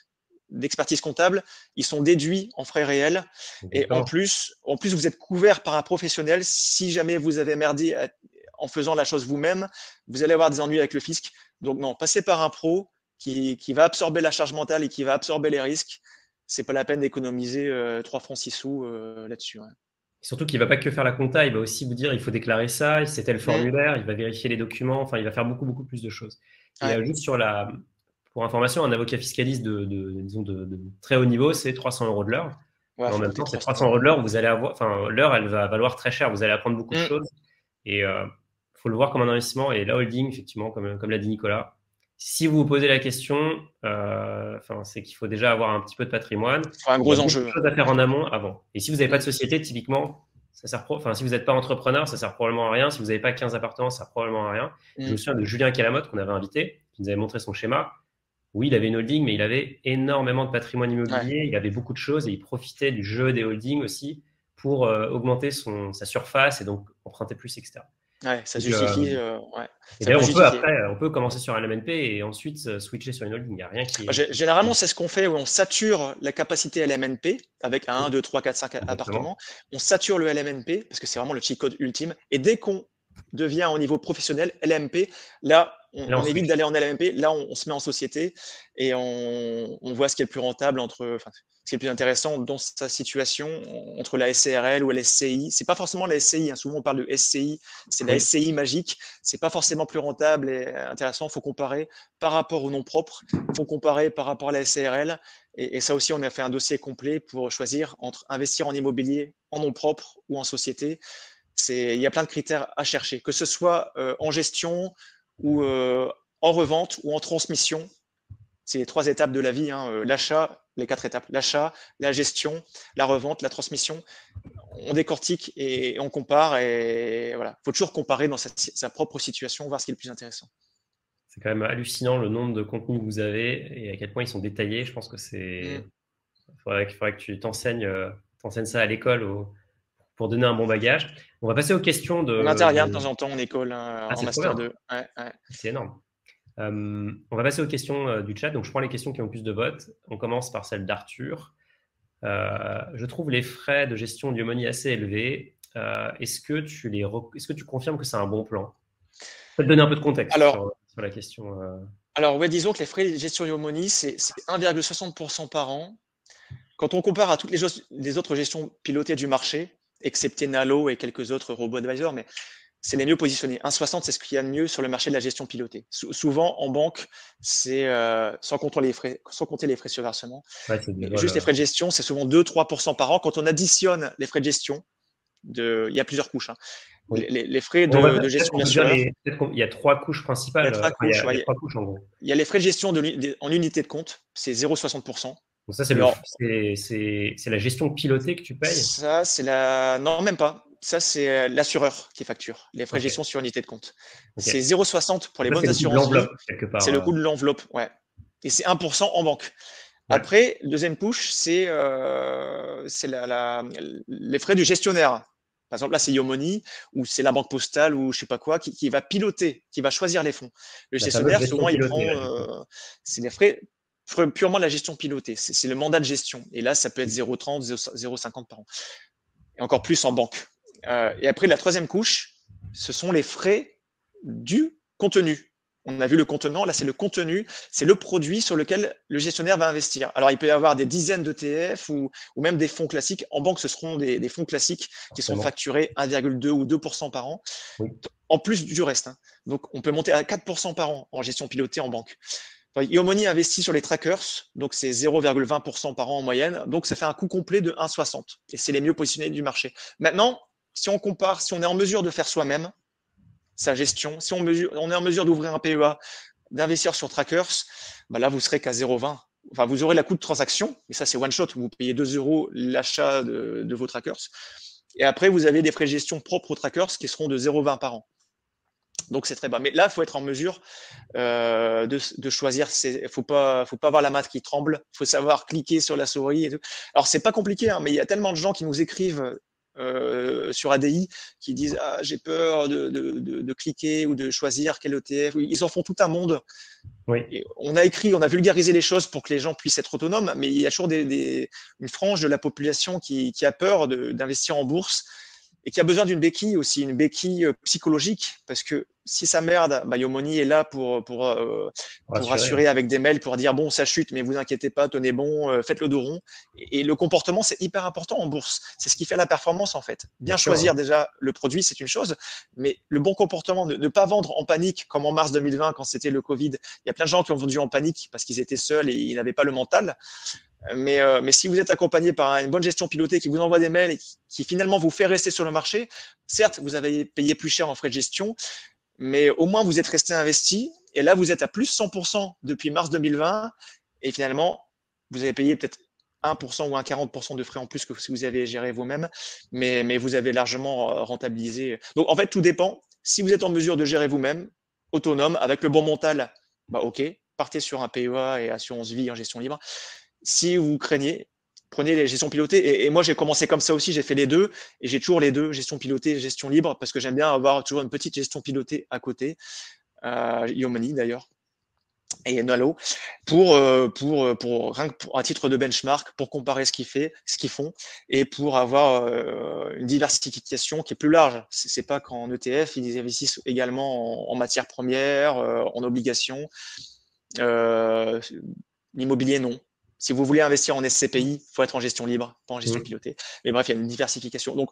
d'expertise comptable, ils sont déduits en frais réels. Et en plus, en plus, vous êtes couvert par un professionnel. Si jamais vous avez merdé en faisant la chose vous-même, vous allez avoir des ennuis avec le fisc. Donc non, passez par un pro qui, va absorber la charge mentale et qui va absorber les risques. C'est pas la peine d'économiser euh, 3 francs 6 sous euh, là-dessus. Surtout qu'il ne va pas que faire la compta, il va aussi vous dire il faut déclarer ça, c'est tel formulaire, il va vérifier les documents, enfin il va faire beaucoup beaucoup plus de choses. Et euh, juste sur la, pour information, un avocat fiscaliste de, de, très haut niveau, c'est 300 euros de l'heure. en même temps, c'est 300 euros de l'heure, vous allez avoir, enfin l'heure, elle va valoir très cher, vous allez apprendre beaucoup de mm. choses. Et faut le voir comme un investissement. Et la holding, effectivement, comme, comme l'a dit Nicolas, si vous vous posez la question, euh, c'est qu'il faut déjà avoir un petit peu de patrimoine. un gros enjeu. choses à faire en amont avant. Et si vous n'avez pas de société, typiquement, ça sert enfin, si vous n'êtes pas entrepreneur, ça sert probablement à rien. Si vous n'avez pas 15 appartements, ça sert probablement à rien. Je me mm. souviens de Julien Calamotte qu'on avait invité, qui nous avait montré son schéma. Oui, il avait une holding, mais il avait énormément de patrimoine immobilier. Il avait beaucoup de choses et il profitait du jeu des holdings aussi pour euh, augmenter son, sa surface et donc emprunter plus, etc. Ouais, ça suffit. Euh, ouais. Et on peut après, on peut commencer sur un LMNP et ensuite euh, switcher sur une holding. Il n'y a rien qui. Généralement, c'est ce qu'on fait où on sature la capacité LMNP avec un, 2, 3, 4, 5 appartements. On sature le LMNP parce que c'est vraiment le cheat code ultime. Et dès qu'on devient au niveau professionnel, LMP, là, on, évite d'aller en LMP. Là, on, se met en société et on, voit ce qui est le plus rentable entre ce qui est le plus intéressant dans sa situation entre la SCRL ou la SCI. C'est pas forcément la SCI. Hein. Souvent, on parle de SCI. C'est la SCI magique. C'est pas forcément plus rentable et intéressant. Il faut comparer par rapport au nom propre. Il faut comparer par rapport à la SCRL. Et, ça aussi, on a fait un dossier complet pour choisir entre investir en immobilier en nom propre ou en société. Il y a plein de critères à chercher, que ce soit euh, en gestion ou euh, en revente ou en transmission. C'est les trois étapes de la vie. Hein. Euh, l'achat, les quatre étapes, l'achat, la gestion, la revente, la transmission. On décortique et on compare et voilà. Il faut toujours comparer dans sa, propre situation, voir ce qui est le plus intéressant. C'est quand même hallucinant le nombre de contenus que vous avez et à quel point ils sont détaillés. Je pense que c'est. Mm. Il faudrait, que tu t'enseignes euh, ça à l'école pour donner un bon bagage. On va passer aux questions de. On intervient de temps en temps en école, hein, ah, en Master 2. C'est énorme. Euh, on va passer aux questions euh, du chat. Donc, je prends les questions qui ont plus de votes. On commence par celle d'Arthur. Euh, je trouve les frais de gestion du money assez élevés. est-ce que tu les est-ce que tu confirmes que c'est un bon plan? Peut-être donner un peu de contexte sur, la question. Alors, ouais, disons que les frais de gestion du c'est, c'est 1,60% par an. Quand on compare à toutes les, les, autres gestions pilotées du marché, excepté Nalo et quelques autres robots advisors, mais c'est les mieux positionnés. 1,60, c'est ce qu'il y a de mieux sur le marché de la gestion pilotée. souvent, en banque, c'est euh, sans, compter les frais, sans compter les frais sur versement. juste les frais de gestion, c'est souvent 2-3% par an. Quand on additionne les frais de gestion, de, il y a plusieurs couches. Hein. Les, frais de, gestion, bien sûr. il y a trois couches principales. Il y a trois couches, en gros. Il y a les frais de gestion de, en unité de compte, c'est 0,60%. Donc ça, c'est la gestion pilotée que tu payes Ça, c'est la. Non, même pas ça, c'est euh, l'assureur qui facture les frais de gestion sur unité de compte. C'est 0,60 pour les bonnes assurances. C'est le euh. coût de l'enveloppe, ouais. Et c'est 1% en banque. Après, deuxième couche, c'est euh, les frais du gestionnaire. Par exemple, là, c'est Yomoni ou c'est la banque postale ou je sais pas quoi qui, va piloter, qui va choisir les fonds. Le gestionnaire, souvent, il prend. c'est les frais purement de la gestion pilotée. C'est le mandat de gestion. Et là, ça peut être 0,30, 0,50 par an. Et encore plus en banque. Euh, et après, la troisième couche, ce sont les frais du contenu. On a vu le contenant, là c'est le contenu, c'est le produit sur lequel le gestionnaire va investir. Alors il peut y avoir des dizaines d'ETF ou, ou même des fonds classiques. En banque, ce seront des, fonds classiques qui sont facturés 1,2 ou 2% par an, en plus du reste. Hein. Donc on peut monter à 4% par an en gestion pilotée en banque. Yomoni investit sur les trackers, donc c'est 0,20% par an en moyenne, donc ça fait un coût complet de 1,60 et c'est les mieux positionnés du marché. Maintenant, si on compare, si on est en mesure de faire soi-même sa gestion, si on est en mesure d'ouvrir un PEA, d'investir sur trackers, bah là vous serez qu'à 0,20. Enfin, vous aurez la coût de transaction, et ça c'est one shot, vous payez 2 euros l'achat de, de vos trackers. Et après, vous avez des frais de gestion propres aux trackers qui seront de 0,20 par an. Donc c'est très bas. Mais là, il faut être en mesure euh, de, de, choisir. Il faut pas, faut pas avoir la main qui tremble. Il faut savoir cliquer sur la souris. Et tout. Alors c'est pas compliqué, hein, mais il y a tellement de gens qui nous écrivent euh, sur ADI qui disent ah, j'ai peur de, de, de, cliquer ou de choisir quel ETF. Ils en font tout un monde. Oui. on a écrit, on a vulgarisé les choses pour que les gens puissent être autonomes, mais il y a toujours des, des, une frange de la population qui, qui a peur d'investir en bourse et qui a besoin d'une béquille aussi, une béquille euh, psychologique, parce que si ça merde, bah, Yomoni est là pour, pour, euh, pour rassurer avec des mails, pour dire bon, ça chute, mais vous inquiétez pas, tenez bon, euh, faites le dos rond. Et, le comportement, c'est hyper important en bourse. C'est ce qui fait la performance en fait. Bien, choisir déjà le produit, c'est une chose, mais le bon comportement, ne, ne, pas vendre en panique comme en mars 2020 quand c'était le Covid. Il y a plein de gens qui ont vendu en panique parce qu'ils étaient seuls et ils n'avaient pas le mental. Mais, euh, mais si vous êtes accompagné par une bonne gestion pilotée qui vous envoie des mails et qui, finalement vous fait rester sur le marché, certes, vous avez payé plus cher en frais de gestion, mais au moins vous êtes resté investi. Et là, vous êtes à plus 100% depuis mars 2020. Et finalement, vous avez payé peut-être 1% ou un 40% de frais en plus que si vous avez géré vous-même, mais, mais vous avez largement euh, rentabilisé. Donc en fait, tout dépend. Si vous êtes en mesure de gérer vous-même, autonome, avec le bon mental, bah ok, partez sur un PEA et assurance vie en gestion libre si vous craignez, prenez les gestions pilotées. Et, moi, j'ai commencé comme ça aussi, j'ai fait les deux, et j'ai toujours les deux, gestion pilotée gestion libre, parce que j'aime bien avoir toujours une petite gestion pilotée à côté, euh, Yomani d'ailleurs, et Nalo, pour, euh, pour, euh, pour, pour, à titre de benchmark, pour comparer ce qu'ils ce qu'ils font, et pour avoir euh, une diversification qui est plus large. C'est pas qu'en ETF, ils investissent également en, en matières premières, en obligations. L'immobilier, non. Si vous voulez investir en SCPI, il faut être en gestion libre, pas en gestion mmh. pilotée. Mais bref, il y a une diversification. Donc,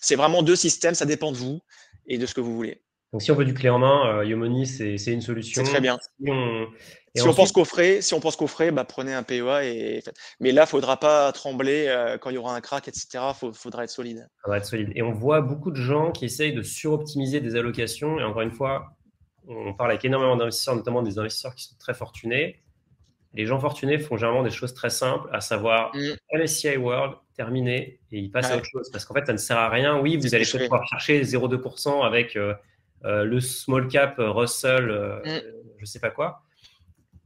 c'est vraiment deux systèmes, ça dépend de vous et de ce que vous voulez. Donc, si on veut du clé en main, euh, Yomoni, c'est une solution. C'est très bien. Si on, si on pense qu'au frais, si on pense qu'au frais, bah, prenez un PEA et Mais là, il ne faudra pas trembler euh, quand il y aura un crack, etc. Il faudra être solide. Faudra être solide. Et on voit beaucoup de gens qui essayent de suroptimiser des allocations. Et encore une fois, on parle avec énormément d'investisseurs, notamment des investisseurs qui sont très fortunés les gens fortunés font généralement des choses très simples, à savoir mm. MSCI World, terminé, et ils passent à autre chose. Parce qu'en fait, ça ne sert à rien. Oui, vous allez pouvoir chercher 0,2% avec euh, euh, le small cap euh, Russell, mm. je ne sais pas quoi.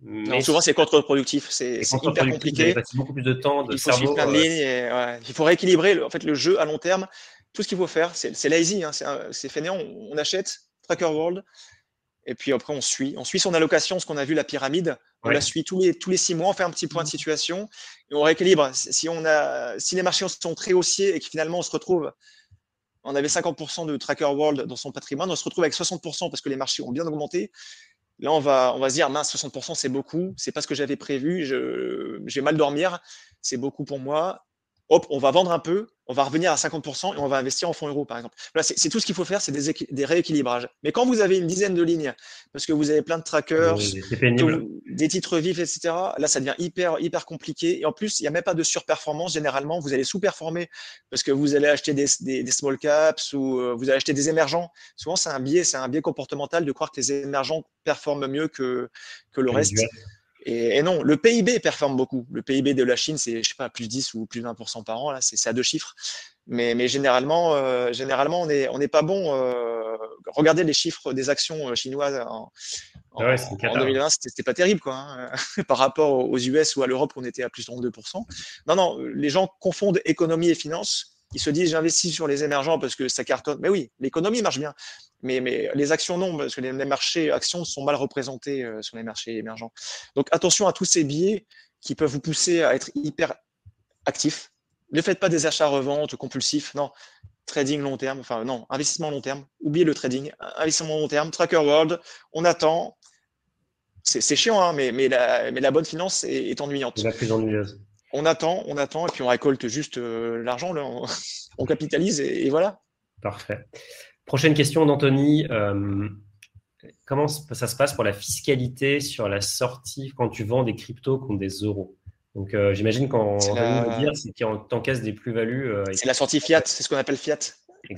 Mais souvent, c'est contre-productif. C'est hyper compliqué. Il beaucoup plus de temps, de il faut cerveau. Plein de lignes Il faut rééquilibrer le, en fait, le jeu à long terme. Tout ce qu'il faut faire, c'est lazy, hein, c'est fainéant. On, on achète Tracker World, et puis après, on suit. On suit son allocation, ce qu'on a vu, la pyramide. On la suit tous les, tous les six mois, on fait un petit point de mmh. situation et on rééquilibre. Si, on a, si les marchés sont très haussiers et que finalement on se retrouve, on avait 50% de Tracker World dans son patrimoine, on se retrouve avec 60% parce que les marchés ont bien augmenté. Là, on va, on va se dire, mince, 60%, c'est beaucoup, c'est pas ce que j'avais prévu, je, j'ai mal dormir, c'est beaucoup pour moi hop, on va vendre un peu, on va revenir à 50% et on va investir en fonds euros, par exemple. Voilà, c'est tout ce qu'il faut faire, c'est des, des, rééquilibrages. Mais quand vous avez une dizaine de lignes, parce que vous avez plein de trackers, des titres vifs, etc., là, ça devient hyper, hyper compliqué. Et en plus, il n'y a même pas de surperformance. Généralement, vous allez sous-performer parce que vous allez acheter des, des, small caps ou euh, vous allez acheter des émergents. Souvent, c'est un biais, c'est un biais comportemental de croire que les émergents performent mieux que, que le reste. Et, non, le PIB performe beaucoup. Le PIB de la Chine, c'est, je sais pas, plus 10 ou plus 20% par an. Là, c'est, à deux chiffres. Mais, mais généralement, euh, généralement, on n'est on est pas bon. Euh, regardez les chiffres des actions euh, chinoises en, en, ouais, en 2020, c'était, pas terrible, quoi. Hein, par rapport aux US ou à l'Europe, on était à plus de 32%. Non, non, les gens confondent économie et finance. Ils se disent, j'investis sur les émergents parce que ça cartonne. Mais oui, l'économie marche bien. Mais, les actions non, parce que les, marchés actions sont mal représentés euh, sur les marchés émergents. Donc attention à tous ces biais qui peuvent vous pousser à être hyper actif. Ne faites pas des achats-reventes compulsifs. Non, trading long terme. Enfin non, investissement long terme. Oubliez le trading. Investissement long terme. Tracker World. On attend. C'est chiant, hein, mais, la, bonne finance est, est. La plus ennuyeuse. On attend, on attend, et puis on récolte juste euh, l'argent. On, on, capitalise et, et voilà. Parfait. Prochaine question d'Anthony. Euh, comment ça se passe pour la fiscalité sur la sortie quand tu vends des cryptos contre des euros? Donc, euh, j'imagine qu'en la... dire, c'est qu'ils t'encaissent des plus-values. c'est la sortie fiat, c'est ce qu'on appelle fiat.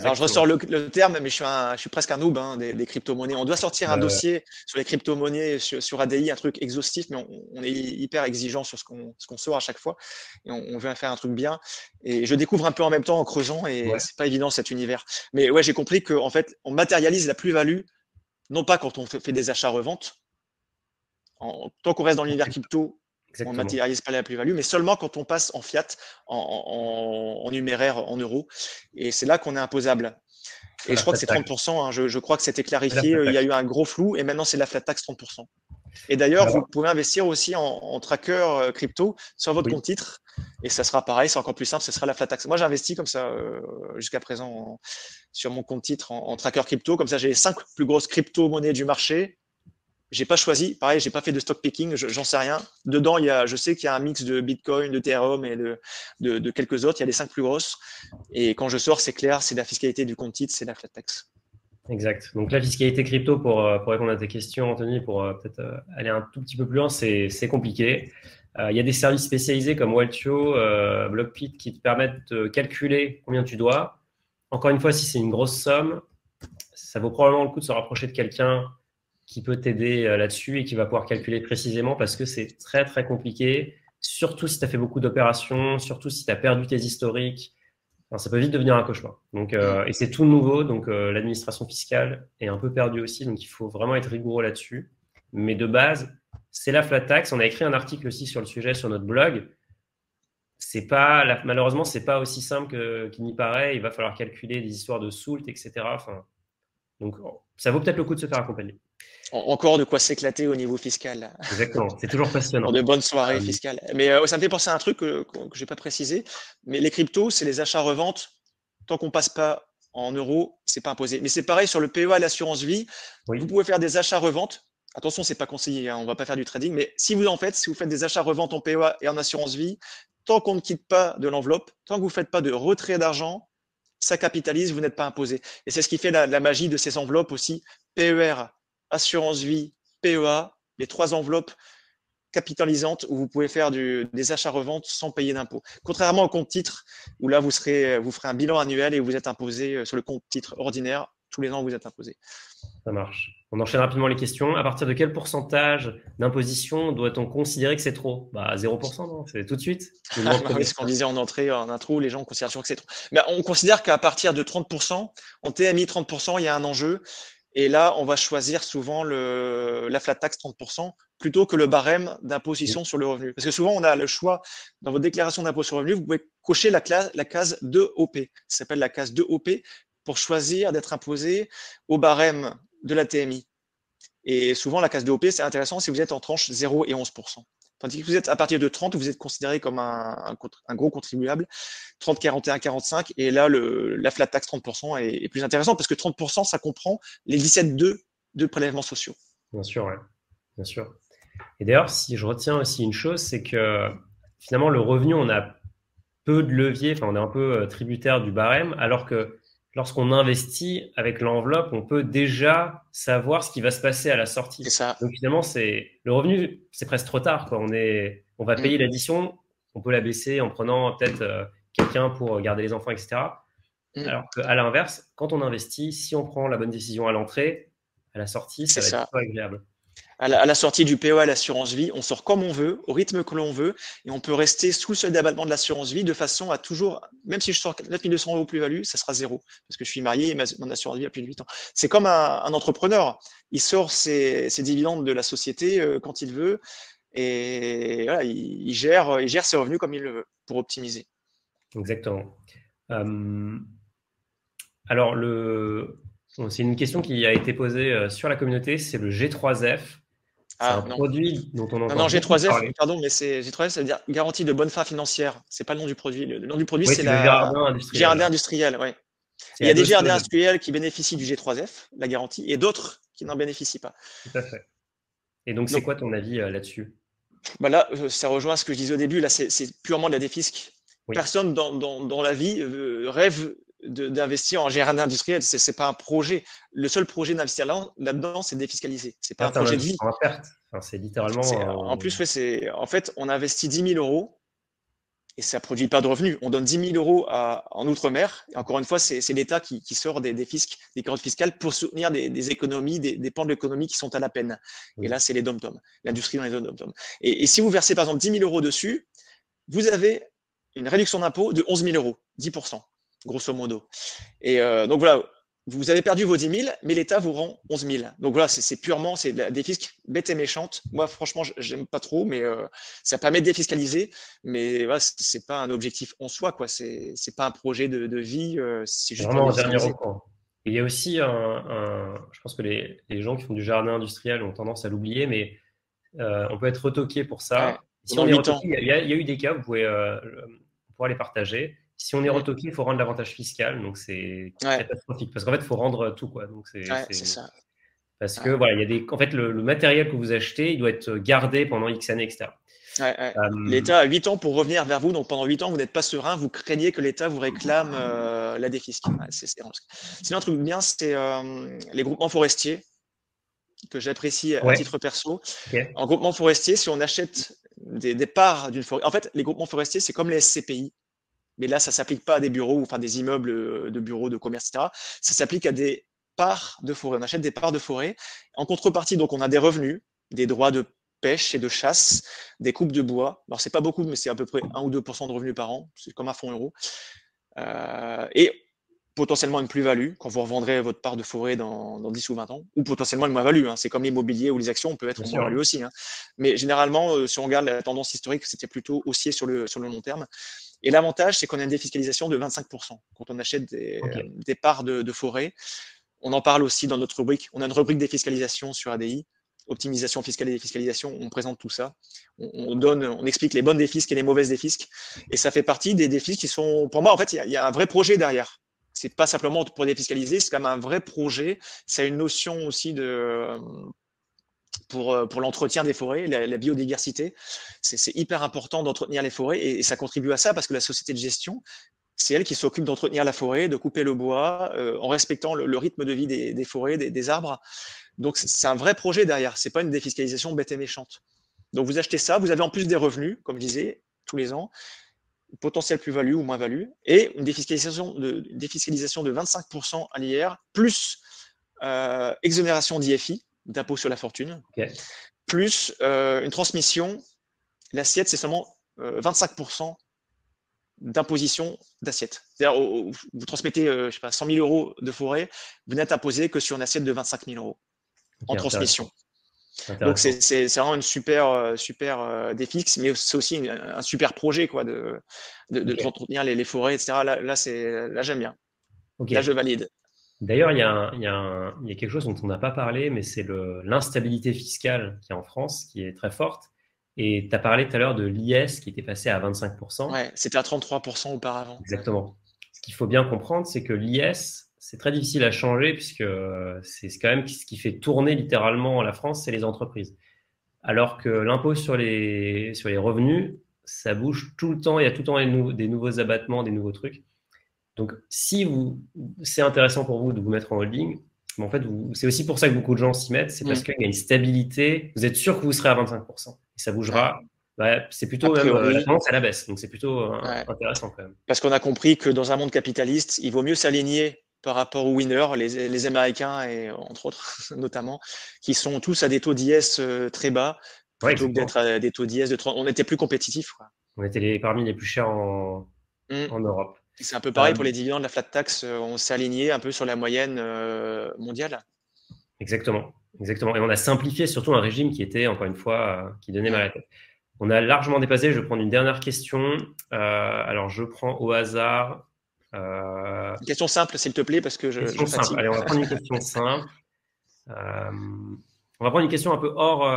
Alors, je ressors le, terme, mais je suis, je suis presque un noob hein, des, crypto-monnaies. On doit sortir un dossier sur les crypto-monnaies sur, ADI, un truc exhaustif, mais on, est hyper exigeant sur ce qu'on sort à chaque fois. Et on, veut faire un truc bien. Et je découvre un peu en même temps en creusant, et ce c'est pas évident cet univers. Mais ouais, j'ai compris qu'en fait, on matérialise la plus-value, non pas quand on fait, des achats-reventes. Tant qu'on reste dans l'univers crypto, on ne matérialise pas la plus-value, mais seulement quand on passe en fiat, en, numéraire, en euros. Et c'est là qu'on est imposable. Et je crois que c'est 30%. Hein. je, crois que c'était clarifié. Il y a eu un gros flou et maintenant c'est la flat tax 30%. Et d'ailleurs, vous pouvez investir aussi en, tracker euh, crypto sur votre compte titre. Et ça sera pareil, c'est encore plus simple, ce sera la flat tax. Moi, j'ai investi comme ça euh, jusqu'à présent sur mon compte titre en, en, tracker crypto. Comme ça, j'ai les cinq plus grosses crypto-monnaies du marché j'ai pas choisi, pareil, j'ai pas fait de stock picking, j'en sais rien. Dedans, il y a, je sais qu'il y a un mix de Bitcoin, de Ethereum et de, de, quelques autres. Il y a les cinq plus grosses. Et quand je sors, c'est clair, c'est la fiscalité du compte titre, c'est la flat tax. Exact. Donc la fiscalité crypto, pour, euh, pour répondre à tes questions, Anthony, pour euh, peut-être euh, aller un tout petit peu plus loin, c'est compliqué. il y a des services spécialisés comme Waltio, Blockpit qui te permettent de calculer combien tu dois. Encore une fois, si c'est une grosse somme, ça vaut probablement le coup de se rapprocher de quelqu'un qui peut t'aider euh, là-dessus et qui va pouvoir calculer précisément parce que c'est très très compliqué, surtout si tu as fait beaucoup d'opérations, surtout si tu as perdu tes historiques. ça peut vite devenir un cauchemar. Donc, euh, et c'est tout nouveau, donc euh, l'administration fiscale est un peu perdue aussi, donc il faut vraiment être rigoureux là-dessus. Mais de base, c'est la flat tax. On a écrit un article aussi sur le sujet sur notre blog. C'est pas, malheureusement, c'est pas aussi simple qu'il n'y paraît. Il va falloir calculer des histoires de soult, etc. Enfin, donc, ça vaut peut-être le coup de se faire accompagner encore de quoi s'éclater au niveau fiscal. Exactement, c'est toujours passionnant. de bonnes soirées ah fiscales. Mais euh, ça me fait penser à un truc que, je n'ai pas précisé. Mais les cryptos, c'est les achats-reventes. Tant qu'on passe pas en euros, c'est pas imposé. Mais c'est pareil sur le PEA et l'assurance vie. Vous pouvez faire des achats-reventes. Attention, c'est pas conseillé, hein, on va pas faire du trading. Mais si vous en faites, si vous faites des achats-reventes en PEA et en assurance vie, tant qu'on ne quitte pas de l'enveloppe, tant que vous ne faites pas de retrait d'argent, ça capitalise, vous n'êtes pas imposé. Et c'est ce qui fait la, la, magie de ces enveloppes aussi. PER, assurance vie, PEA, les trois enveloppes capitalisantes où vous pouvez faire des achats-reventes sans payer d'impôts. Contrairement au compte titre, où là, vous, serez, vous ferez un bilan annuel et vous êtes imposé euh, sur le compte titre ordinaire. Tous les ans, vous êtes imposé. Ça marche. On enchaîne rapidement les questions. À partir de quel pourcentage d'imposition doit-on considérer que c'est trop? Bah, 0%, non? C'est tout de suite ah, Ce qu'on disait en entrée, en intro, les gens considèrent toujours que c'est trop. Mais on considère qu'à partir de 30%, en TMI 30%, il y a un enjeu. Et là, on va choisir souvent la flat tax 30% plutôt que le barème d'imposition sur le revenu. Parce que souvent, on a le choix dans votre déclaration d'impôt sur le revenu, vous pouvez cocher la case 2OP. Ça s'appelle la case 2OP pour choisir d'être imposé au barème de la TMI. Et souvent, la case 2OP, c'est intéressant si vous êtes en tranche 0 et 11%. Tandis que vous êtes à partir de 30, vous êtes considéré comme un, gros contribuable. 30, 41, 45. Et là, la flat tax 30% est, est, plus intéressant parce que 30%, ça comprend les 17,2 de prélèvements sociaux. Bien sûr, ouais. Bien sûr. Et d'ailleurs, si je retiens aussi une chose, c'est que finalement, le revenu, on a peu de levier, enfin, on est un peu euh, tributaire du barème, alors que lorsqu'on investit avec l'enveloppe, on peut déjà savoir ce qui va se passer à la sortie. Ça. Donc finalement, c'est le revenu, c'est presque trop tard. Quoi. On est, on va payer mm. l'addition, on peut la baisser en prenant peut-être euh, quelqu'un pour garder les enfants, etc. Mm. Alors qu'à l'inverse, quand on investit, si on prend la bonne décision à l'entrée, à la sortie, ça va être agréable à la, sortie du PEA, l'assurance vie, on sort comme on veut, au rythme que l'on veut, et on peut rester sous le seuil d'abattement de l'assurance vie de façon à toujours, même si je sors 9200 euros plus-value, ça sera zéro, parce que je suis marié et mon assurance vie a plus de 8 ans. C'est comme un, entrepreneur, il sort ses, dividendes de la société euh, quand il veut, et voilà, il, gère, il gère ses revenus comme il le veut, pour optimiser. Exactement. Euh, alors, le, c'est une question qui a été posée euh, sur la communauté, c'est le G3F. Ah, un produit dont on entend. Non, G3F, pardon, mais c'est G3F, ça veut dire garantie de bonne fin financière. C'est pas le nom du produit. Le nom du produit, c'est la jardin industriel. Jardin industriel, ouais. Il y a des jardins industriels qui bénéficient du G3F, la garantie, et d'autres qui n'en bénéficient pas. Tout à fait. Et donc, c'est quoi ton avis euh, là-dessus? Bah Là, euh, ça rejoint ce que je disais au début. Là, c'est purement de la défisque. Personne dans, dans, dans, la vie rêve d'investir en jardin industriel. Ce n'est pas un projet. Le seul projet d'investir là-dedans, c'est de défiscaliser. Ce n'est pas un projet de vie. c'est littéralement. En plus, c'est en fait, on investit 10 000 euros et ça ne produit pas de revenus. On donne 10 000 euros en Outre-mer. encore une fois, c'est l'État qui, sort des, des, fiscs, des carottes fiscales pour soutenir des, économies, des, pans de l'économie qui sont à la peine. Et là, c'est les dom-tom, l'industrie dans les dom-tom. Et, et, si vous versez par exemple 10 000 euros dessus, vous avez une réduction d'impôt de 11 000 euros, 10 grosso modo. Et euh, donc voilà, vous avez perdu vos 10 000, mais l'État vous rend 11 000. Donc voilà, c'est purement c'est des fiscs bêtes et méchantes. Moi, franchement, j'aime pas trop, mais euh, ça permet de défiscaliser. Mais voilà, c'est pas un objectif en soi, quoi. C'est pas un projet de, de vie. Euh, c'est juste vraiment un dernier recours. Il y a aussi un, je pense que les, les, gens qui font du jardin industriel ont tendance à l'oublier, mais on peut être retoqué pour ça. si on est retoqué, il, y a, il y, a eu des cas, vous pouvez, on pourra les partager si on est retoqué, il faut rendre l'avantage fiscal. Donc, c'est catastrophique. Parce qu'en fait, il faut rendre tout. Quoi. Donc, c'est ça. Parce que, voilà, il y a des. En fait, le, matériel que vous achetez, il doit être gardé pendant X années, etc. Euh, L'État a 8 ans pour revenir vers vous. Donc, pendant 8 ans, vous n'êtes pas serein. Vous craignez que l'État vous réclame euh, la défisque. Sinon, un truc bien, c'est euh, les groupements forestiers que j'apprécie à titre perso. En groupement forestier, si on achète des, des parts d'une forêt. En fait, les groupements forestiers, c'est comme les SCPI. Mais là, ça ne s'applique pas à des bureaux, enfin des immeubles euh, de bureaux, de commerce, etc. Ça s'applique à des parts de forêt. On achète des parts de forêt. En contrepartie, donc, on a des revenus, des droits de pêche et de chasse, des coupes de bois. Alors, c'est pas beaucoup, mais c'est à peu près 1 ou 2% de revenus par an. C'est comme un fonds euro. Euh, et potentiellement une plus-value quand vous revendrez votre part de forêt dans, 10 ou 20 ans, ou potentiellement une moins-value. Hein. C'est comme l'immobilier ou les actions, on peut être une moins-value aussi. Hein. Mais généralement, euh, si on regarde la tendance historique, c'était plutôt haussier sur le, sur le long terme. Et l'avantage, c'est qu'on a une défiscalisation de 25% quand on achète des, parts de, forêt. On en parle aussi dans notre rubrique. On a une rubrique défiscalisation sur ADI, optimisation fiscale et défiscalisation. On présente tout ça. On, donne, on explique les bonnes défisques et les mauvaises défisques. Et ça fait partie des défisques qui sont, pour moi, en fait, il y, a un vrai projet derrière. C'est pas simplement pour défiscaliser, c'est quand même un vrai projet. C'est une notion aussi de, pour, euh, pour l'entretien des forêts, la, biodiversité. C'est hyper important d'entretenir les forêts et, ça contribue à ça parce que la société de gestion, c'est elle qui s'occupe d'entretenir la forêt, de couper le bois euh, en respectant le, rythme de vie des, forêts, des, arbres. Donc c'est un vrai projet derrière. C'est pas une défiscalisation bête et méchante. Donc vous achetez ça, vous avez en plus des revenus, comme je disais, tous les ans, potentiel plus-value ou moins-value, et une défiscalisation de, défiscalisation de 25% à l'IR, plus euh, exonération d'IFI, d'impôt sur la fortune, plus euh, une transmission. L'assiette, c'est seulement 25% euh, d'imposition d'assiette. C'est-à-dire, vous transmettez euh, je sais pas, 100 000 euros de forêt, vous n'êtes imposé que sur une assiette de 25 000 euros en transmission. Donc c'est vraiment une super super défi, mais c'est aussi un super projet quoi de de, entretenir les, forêts, etc. Là, là c'est là j'aime bien. Là je valide. D'ailleurs, il, y, a quelque chose dont on n'a pas parlé, mais c'est l'instabilité fiscale qui est en France, qui est très forte. Et tu as parlé tout à l'heure de l'IS qui était passé à 25%. Oui, c'était à 33% auparavant. Exactement. Ce qu'il faut bien comprendre, c'est que l'IS, c'est très difficile à changer puisque c'est quand même ce qui fait tourner littéralement la France, c'est les entreprises. Alors que l'impôt sur les, sur les revenus, ça bouge tout le temps, il y a tout le temps des nouveaux abattements, des nouveaux trucs. Donc, si vous, c'est intéressant pour vous de vous mettre en holding, mais en fait, c'est aussi pour ça que beaucoup de gens s'y mettent, c'est parce mm. qu'il y a une stabilité. Vous êtes sûr que vous serez à 25%. Et ça bougera. Bah, c'est plutôt même, euh, la tendance à la baisse. Donc, c'est plutôt euh, intéressant quand même. Parce qu'on a compris que dans un monde capitaliste, il vaut mieux s'aligner par rapport aux winners, les, les, Américains et entre autres notamment, qui sont tous à des taux d'IS euh, très bas, plutôt que d'être à des taux d'IS de 30. On était plus compétitifs. On était parmi les plus chers en, mm. en Europe. C'est un peu pareil pour les dividendes, la flat tax, euh, on s'est aligné un peu sur la moyenne euh, mondiale. Exactement, exactement. Et on a simplifié surtout un régime qui était, encore une fois, euh, qui donnait mal à la tête. On a largement dépassé. Je vais prendre une dernière question. alors, je prends au hasard. Une question simple, s'il te plaît, parce que je. Question simple. Allez, on va prendre une question simple. on va prendre une question un peu hors.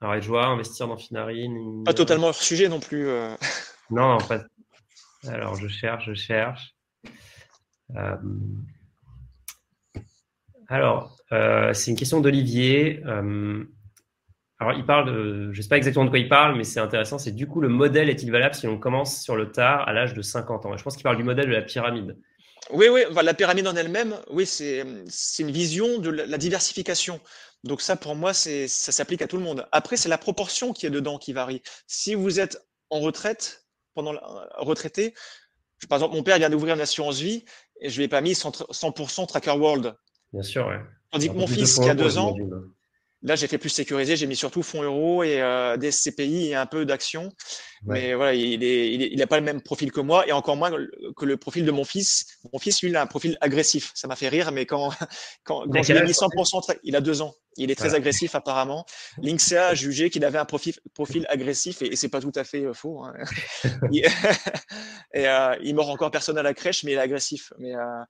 alors, les joueurs, investir dans Finarine. Pas totalement hors sujet non plus. Non, non, pas, alors, je cherche, je cherche. Euh, alors, euh, c'est une question d'Olivier. Euh, alors, il parle je ne sais pas exactement de quoi il parle, mais c'est intéressant. C'est du coup, le modèle est-il valable si on commence sur le tard à l'âge de 50 ans? Je pense qu'il parle du modèle de la pyramide. Oui, oui, la pyramide en elle-même, oui, c'est une vision de la, diversification. Donc ça, pour moi, ça s'applique à tout le monde. Après, c'est la proportion qui est dedans qui varie. Si vous êtes en retraite, pendant la, retraité, par exemple, mon père vient d'ouvrir une assurance vie et je lui ai pas mis 100%, Tracker World. Bien sûr, ouais. Tandis que mon fils, qui a deux ans, Là, j'ai fait plus sécurisé, j'ai mis surtout fonds euros et euh, des CPI et un peu d'actions. Mais voilà, il est, il n'a pas le même profil que moi et encore moins que le profil de mon fils. Mon fils, lui, il a un profil agressif. Ça m'a fait rire, mais quand, quand, quand je lui ai mis 100%, il a deux ans. Il est très agressif apparemment. L'INSEA a jugé qu'il avait un profil, profil agressif et, et c'est pas tout à fait euh, faux. Hein. et euh, il mord encore personne à la crèche, mais il est agressif. Mais euh,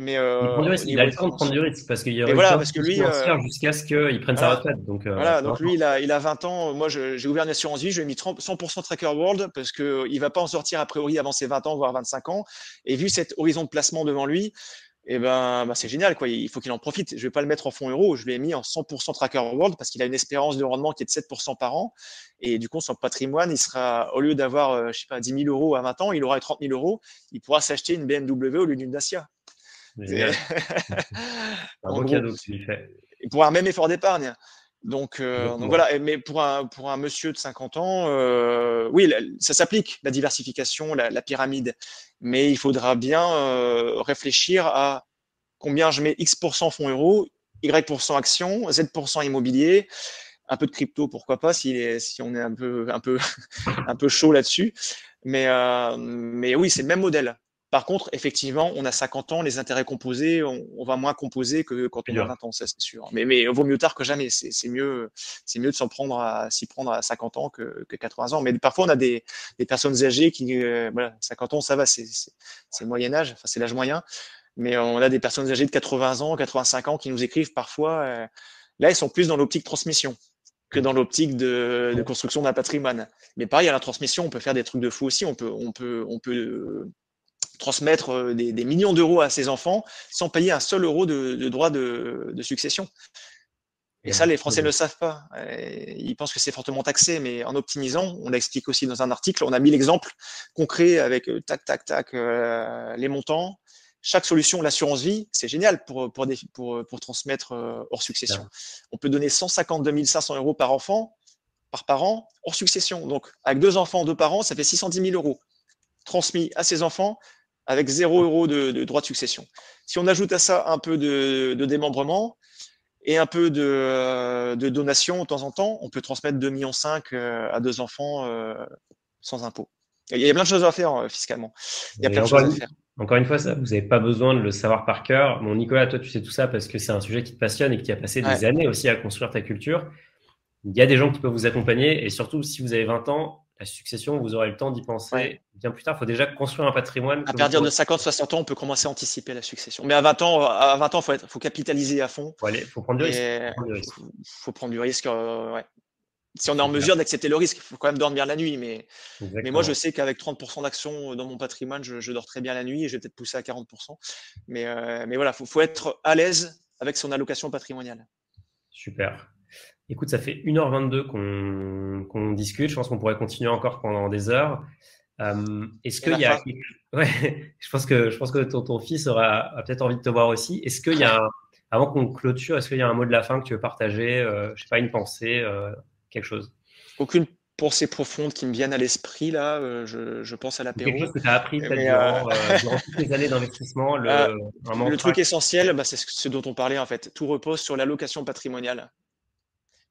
mais euh, il, a le temps de prendre du risque parce qu'il y a voilà, parce que lui euh, jusqu'à ce qu'il prenne sa retraite. Donc, euh, voilà, donc lui, il a, il a 20 ans. Moi, j'ai ouvert une assurance vie, je lui ai mis 100% Tracker World parce qu'il ne va pas en sortir a priori avant ses 20 ans, voire 25 ans. Et vu cet horizon de placement devant lui, eh ben, bah, c'est génial. Quoi. Il faut qu'il en profite. Je ne vais pas le mettre en fonds euros. Je l'ai mis en 100% Tracker World parce qu'il a une espérance de rendement qui est de 7% par an. Et du coup, son patrimoine, il sera, au lieu d'avoir, je sais pas, 10 000 euros à 20 ans, il aura 30 000 euros. Il pourra s'acheter une BMW au lieu d'une Dacia. un bon cadeau que tu fait. Pour un même effort d'épargne. Donc, euh, voilà, mais pour un, pour un monsieur de 50 ans, euh, oui, ça s'applique, la diversification, la, pyramide. Mais il faudra bien euh, réfléchir à combien je mets X% fonds euros, Y% actions, Z% immobilier, un peu de crypto, pourquoi pas, si, si on est un peu, un peu, un peu chaud là-dessus. Mais, mais oui, c'est le même modèle. Par contre, effectivement, on a 50 ans, les intérêts composés, on, va moins composer que quand on a 20 ans, ça c'est sûr. Mais, mais vaut mieux tard que jamais. C'est mieux, c'est mieux de s'en prendre à s'y prendre à 50 ans que, que, 80 ans. Mais parfois, on a des, des personnes elles qui, euh, voilà, 50 ans, ça va, c'est le Moyen Âge, enfin c'est l'âge moyen. Mais on a des personnes âgées de 80 ans, 85 ans qui nous écrivent parfois. Euh, là, elles sont plus dans l'optique transmission que dans l'optique de, de, construction d'un patrimoine. Mais pareil, à la transmission, on peut faire des trucs de fou aussi. On peut, on peut, on peut transmettre euh, des, millions d'euros à ses enfants sans payer un seul euro de, droit de, succession. Et ça, les Français ne le savent pas. Ils pensent que c'est fortement taxé, mais en optimisant, on l'explique aussi dans un article, on a mis l'exemple concret avec euh, tac, tac, tac, euh, les montants. Chaque solution, l'assurance vie, c'est génial pour, pour, pour, pour, transmettre hors succession. On peut donner 152 500 euros par enfant, par parent, hors succession. Donc, avec deux enfants, deux parents, ça fait 610 000 euros transmis à ses enfants avec 0 euros de, droit de succession. Si on ajoute à ça un peu de, démembrement et un peu de, donation de temps en temps, on peut transmettre 2,5 millions euh, à deux enfants euh, sans impôt. Il y a plein de choses à faire euh, fiscalement. Il y a plein de choses à faire. Encore une fois, ça, vous n'avez pas besoin de le savoir par cœur. Mon Nicolas, toi, tu sais tout ça parce que c'est un sujet qui te passionne et qui a passé des années aussi à construire ta culture. Il y a des gens qui peuvent vous accompagner et surtout, si vous avez 20 ans, la succession, vous aurez le temps d'y penser bien plus tard. Il faut déjà construire un patrimoine. À partir de 50-60 ans, on peut commencer à anticiper la succession. Mais à 20 ans, à 20 ans, faut, être, faut capitaliser à fond. Il faut, prendre du risque. Il faut, prendre du risque. Euh, si on est en mesure d'accepter le risque, il faut quand même dormir la nuit. Mais, mais moi, je sais qu'avec 30% d'actions dans mon patrimoine, je, dors très bien la nuit et je vais peut-être pousser à 40%. Mais, euh, mais voilà, il faut, faut être à l'aise avec son allocation patrimoniale. Super. Écoute, ça fait 1h22 qu'on discute. Je pense qu'on pourrait continuer encore pendant des heures. Euh, est-ce qu'il y a. Ouais, je pense que, je pense que ton, fils aura peut-être envie de te voir aussi. Est-ce qu'il y a. Avant qu'on clôture, est-ce qu'il y a un mot de la fin que tu veux partager euh, Je sais pas, une pensée, euh, quelque chose? Aucune pensée profonde qui me vienne à l'esprit là. je, pense à l'apéro. Quelque chose que tu as appris durant, toutes les années d'investissement. Le, le truc essentiel, bah, c'est ce dont on parlait en fait. Tout repose sur l'allocation patrimoniale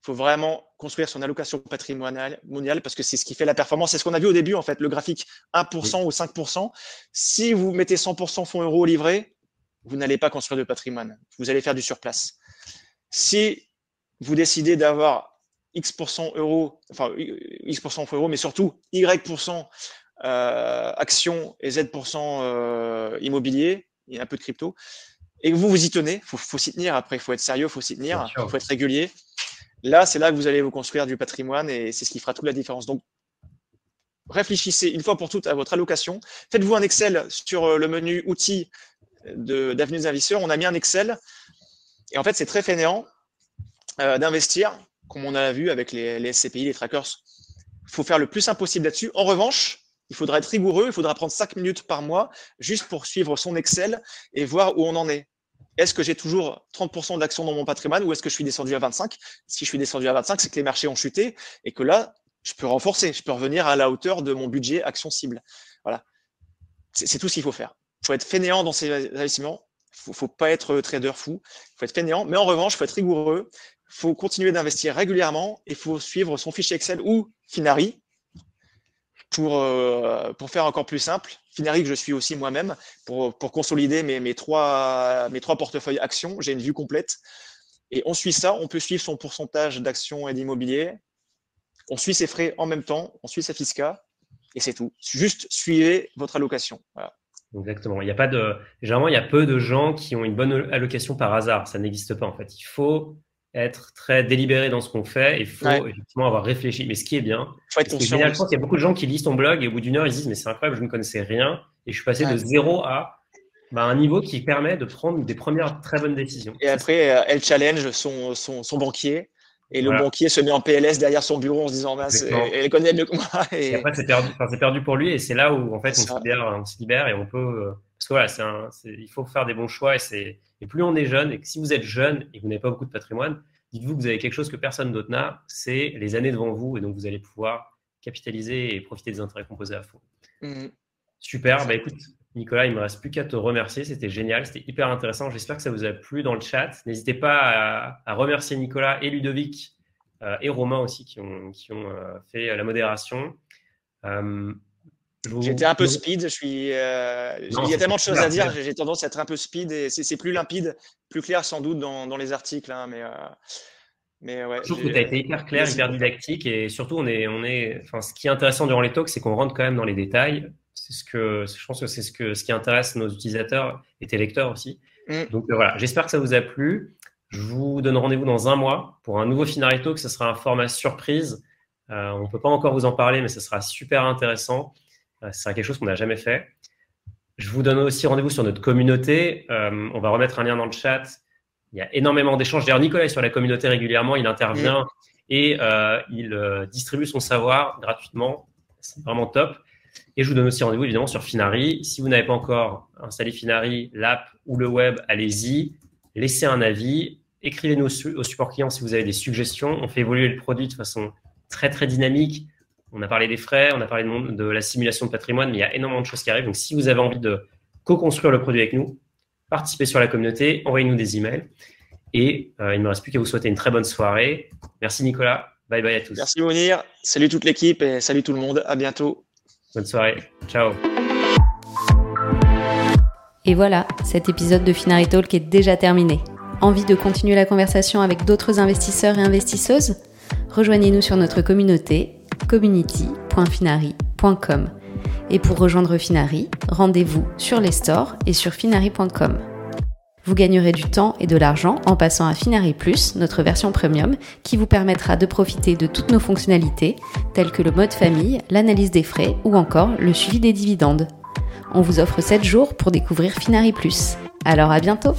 faut vraiment construire son allocation patrimoniale mondiale parce que c'est ce qui fait la performance. C'est ce qu'on a vu au début, en fait, le graphique 1% ou 5%. Si vous mettez 100% fonds euros au livret, vous n'allez pas construire de patrimoine. Vous allez faire du surplace. Si vous décidez d'avoir X% euros, enfin X% fonds euros, mais surtout Y% euh, actions et Z% euh, immobilier, il y a un peu de crypto, et que vous vous y tenez, il faut, faut s'y tenir après, il faut être sérieux, il faut s'y tenir, il faut être régulier. Là, c'est là que vous allez vous construire du patrimoine et c'est ce qui fera toute la différence. Donc, réfléchissez une fois pour toutes à votre allocation. Faites-vous un Excel sur euh, le menu outils d'Avenue des investisseurs. On a mis un Excel et en fait, c'est très fainéant euh, d'investir, comme on a vu avec les, SCPI, les trackers. Il faut faire le plus simple possible là-dessus. En revanche, Il faudra être rigoureux, il faudra prendre 5 minutes par mois juste pour suivre son Excel et voir où on en est. Est-ce que j'ai toujours 30% d'actions dans mon patrimoine ou est-ce que je suis descendu à 25 Si je suis descendu à 25, c'est que les marchés ont chuté et que là, je peux renforcer, je peux revenir à la hauteur de mon budget action cible. Voilà. C'est tout ce qu'il faut faire. Il faut être fainéant dans ses investissements. Il ne faut pas être trader fou. Il faut être fainéant. Mais en revanche, il faut être rigoureux. Il faut continuer d'investir régulièrement. Il faut suivre son fichier Excel ou Finari pour, euh, pour faire encore plus simple. Finari que je suis aussi moi-même pour, pour consolider mes, mes, trois, mes trois portefeuilles actions. J'ai une vue complète. Et on suit ça. On peut suivre son pourcentage d'actions et d'immobilier. On suit ses frais en même temps. On suit sa fisca. Et c'est tout. Juste suivez votre allocation. Exactement. Il a pas de, généralement, il y a peu de gens qui ont une bonne allocation par hasard. Ça n'existe pas, en fait. Il faut être très délibéré dans ce qu'on fait. Il faut effectivement avoir réfléchi. Mais ce qui est bien, faut être conscient. Qu'il y a beaucoup de gens qui lisent ton blog et au bout d'une heure, ils disent, mais c'est incroyable, je ne connaissais rien et je suis passé de zéro à bah, un niveau qui permet de prendre des premières très bonnes décisions. Et après, euh, elle challenge son, son, son banquier et le banquier se met en PLS derrière son bureau en se disant, bah, elle connaît mieux que moi. Et, après, c'est perdu, c'est perdu pour lui. Et c'est là où, en fait, on se, libère, on se libère et on peut. Euh, parce que voilà, c'est un, il faut faire des bons choix. Et, c'est, et plus on est jeune, et que si vous êtes jeune et que vous n'avez pas beaucoup de patrimoine, dites-vous que vous avez quelque chose que personne d'autre n'a, c'est les années devant vous. Et donc, vous allez pouvoir capitaliser et profiter des intérêts composés à fond. Mmh. Super. Bah, écoute, Nicolas, il ne me reste plus qu'à te remercier. C'était génial, c'était hyper intéressant. J'espère que ça vous a plu dans le chat. N'hésitez pas à, remercier Nicolas et Ludovic euh, et Romain aussi qui ont, qui ont euh, fait la modération. Euh, J'étais un peu speed. Je suis, il y a tellement de choses à dire. J'ai tendance à être un peu speed et c'est plus limpide, plus clair sans doute dans, dans les articles. Hein, mais mais ouais, je trouve que tu as été hyper clair, hyper didactique et surtout, on est, on est, enfin, ce qui est intéressant durant les talks, c'est qu'on rentre quand même dans les détails c'est ce que je pense que c'est ce que ce qui intéresse nos utilisateurs et tes lecteurs aussi. Mm. Donc euh, voilà, j'espère que ça vous a plu. Je vous donne rendez-vous dans un mois pour un nouveau Finarito, que ce sera un format surprise. Euh, on ne peut pas encore vous en parler, mais ce sera super intéressant. Euh, ce sera quelque chose qu'on n'a jamais fait. Je vous donne aussi rendez-vous sur notre communauté. on va remettre un lien dans le chat. Il y a énormément d'échanges. D'ailleurs, Nicolas est sur la communauté régulièrement. Il intervient et il distribue son savoir gratuitement. C'est vraiment top. Et je vous donne aussi rendez-vous évidemment sur Finari. Si vous n'avez pas encore installé Finari, l'app ou le web, allez-y, laissez un avis, écrivez-nous au support client si vous avez des suggestions. On fait évoluer le produit de façon très très dynamique. On a parlé des frais, on a parlé de, la simulation de patrimoine, mais il y a énormément de choses qui arrivent. Donc si vous avez envie de co-construire le produit avec nous, participez sur la communauté, envoyez-nous des emails. Et euh, il ne me reste plus qu'à vous souhaiter une très bonne soirée. Merci Nicolas. Bye bye à tous. Merci Mounir. Salut toute l'équipe et salut tout le monde. À bientôt. Bonne soirée. Ciao. Et voilà, cet épisode de Finari Talk est déjà terminé. Envie de continuer la conversation avec d'autres investisseurs et investisseuses? Rejoignez-nous sur notre communauté community.finari.com. Et pour rejoindre Finari, rendez-vous sur les stores et sur finari.com. Vous gagnerez du temps et de l'argent en passant à Finari Plus, notre version premium, qui vous permettra de profiter de toutes nos fonctionnalités, telles que le mode famille, l'analyse des frais ou encore le suivi des dividendes. On vous offre 7 jours pour découvrir Finari Plus. Alors à bientôt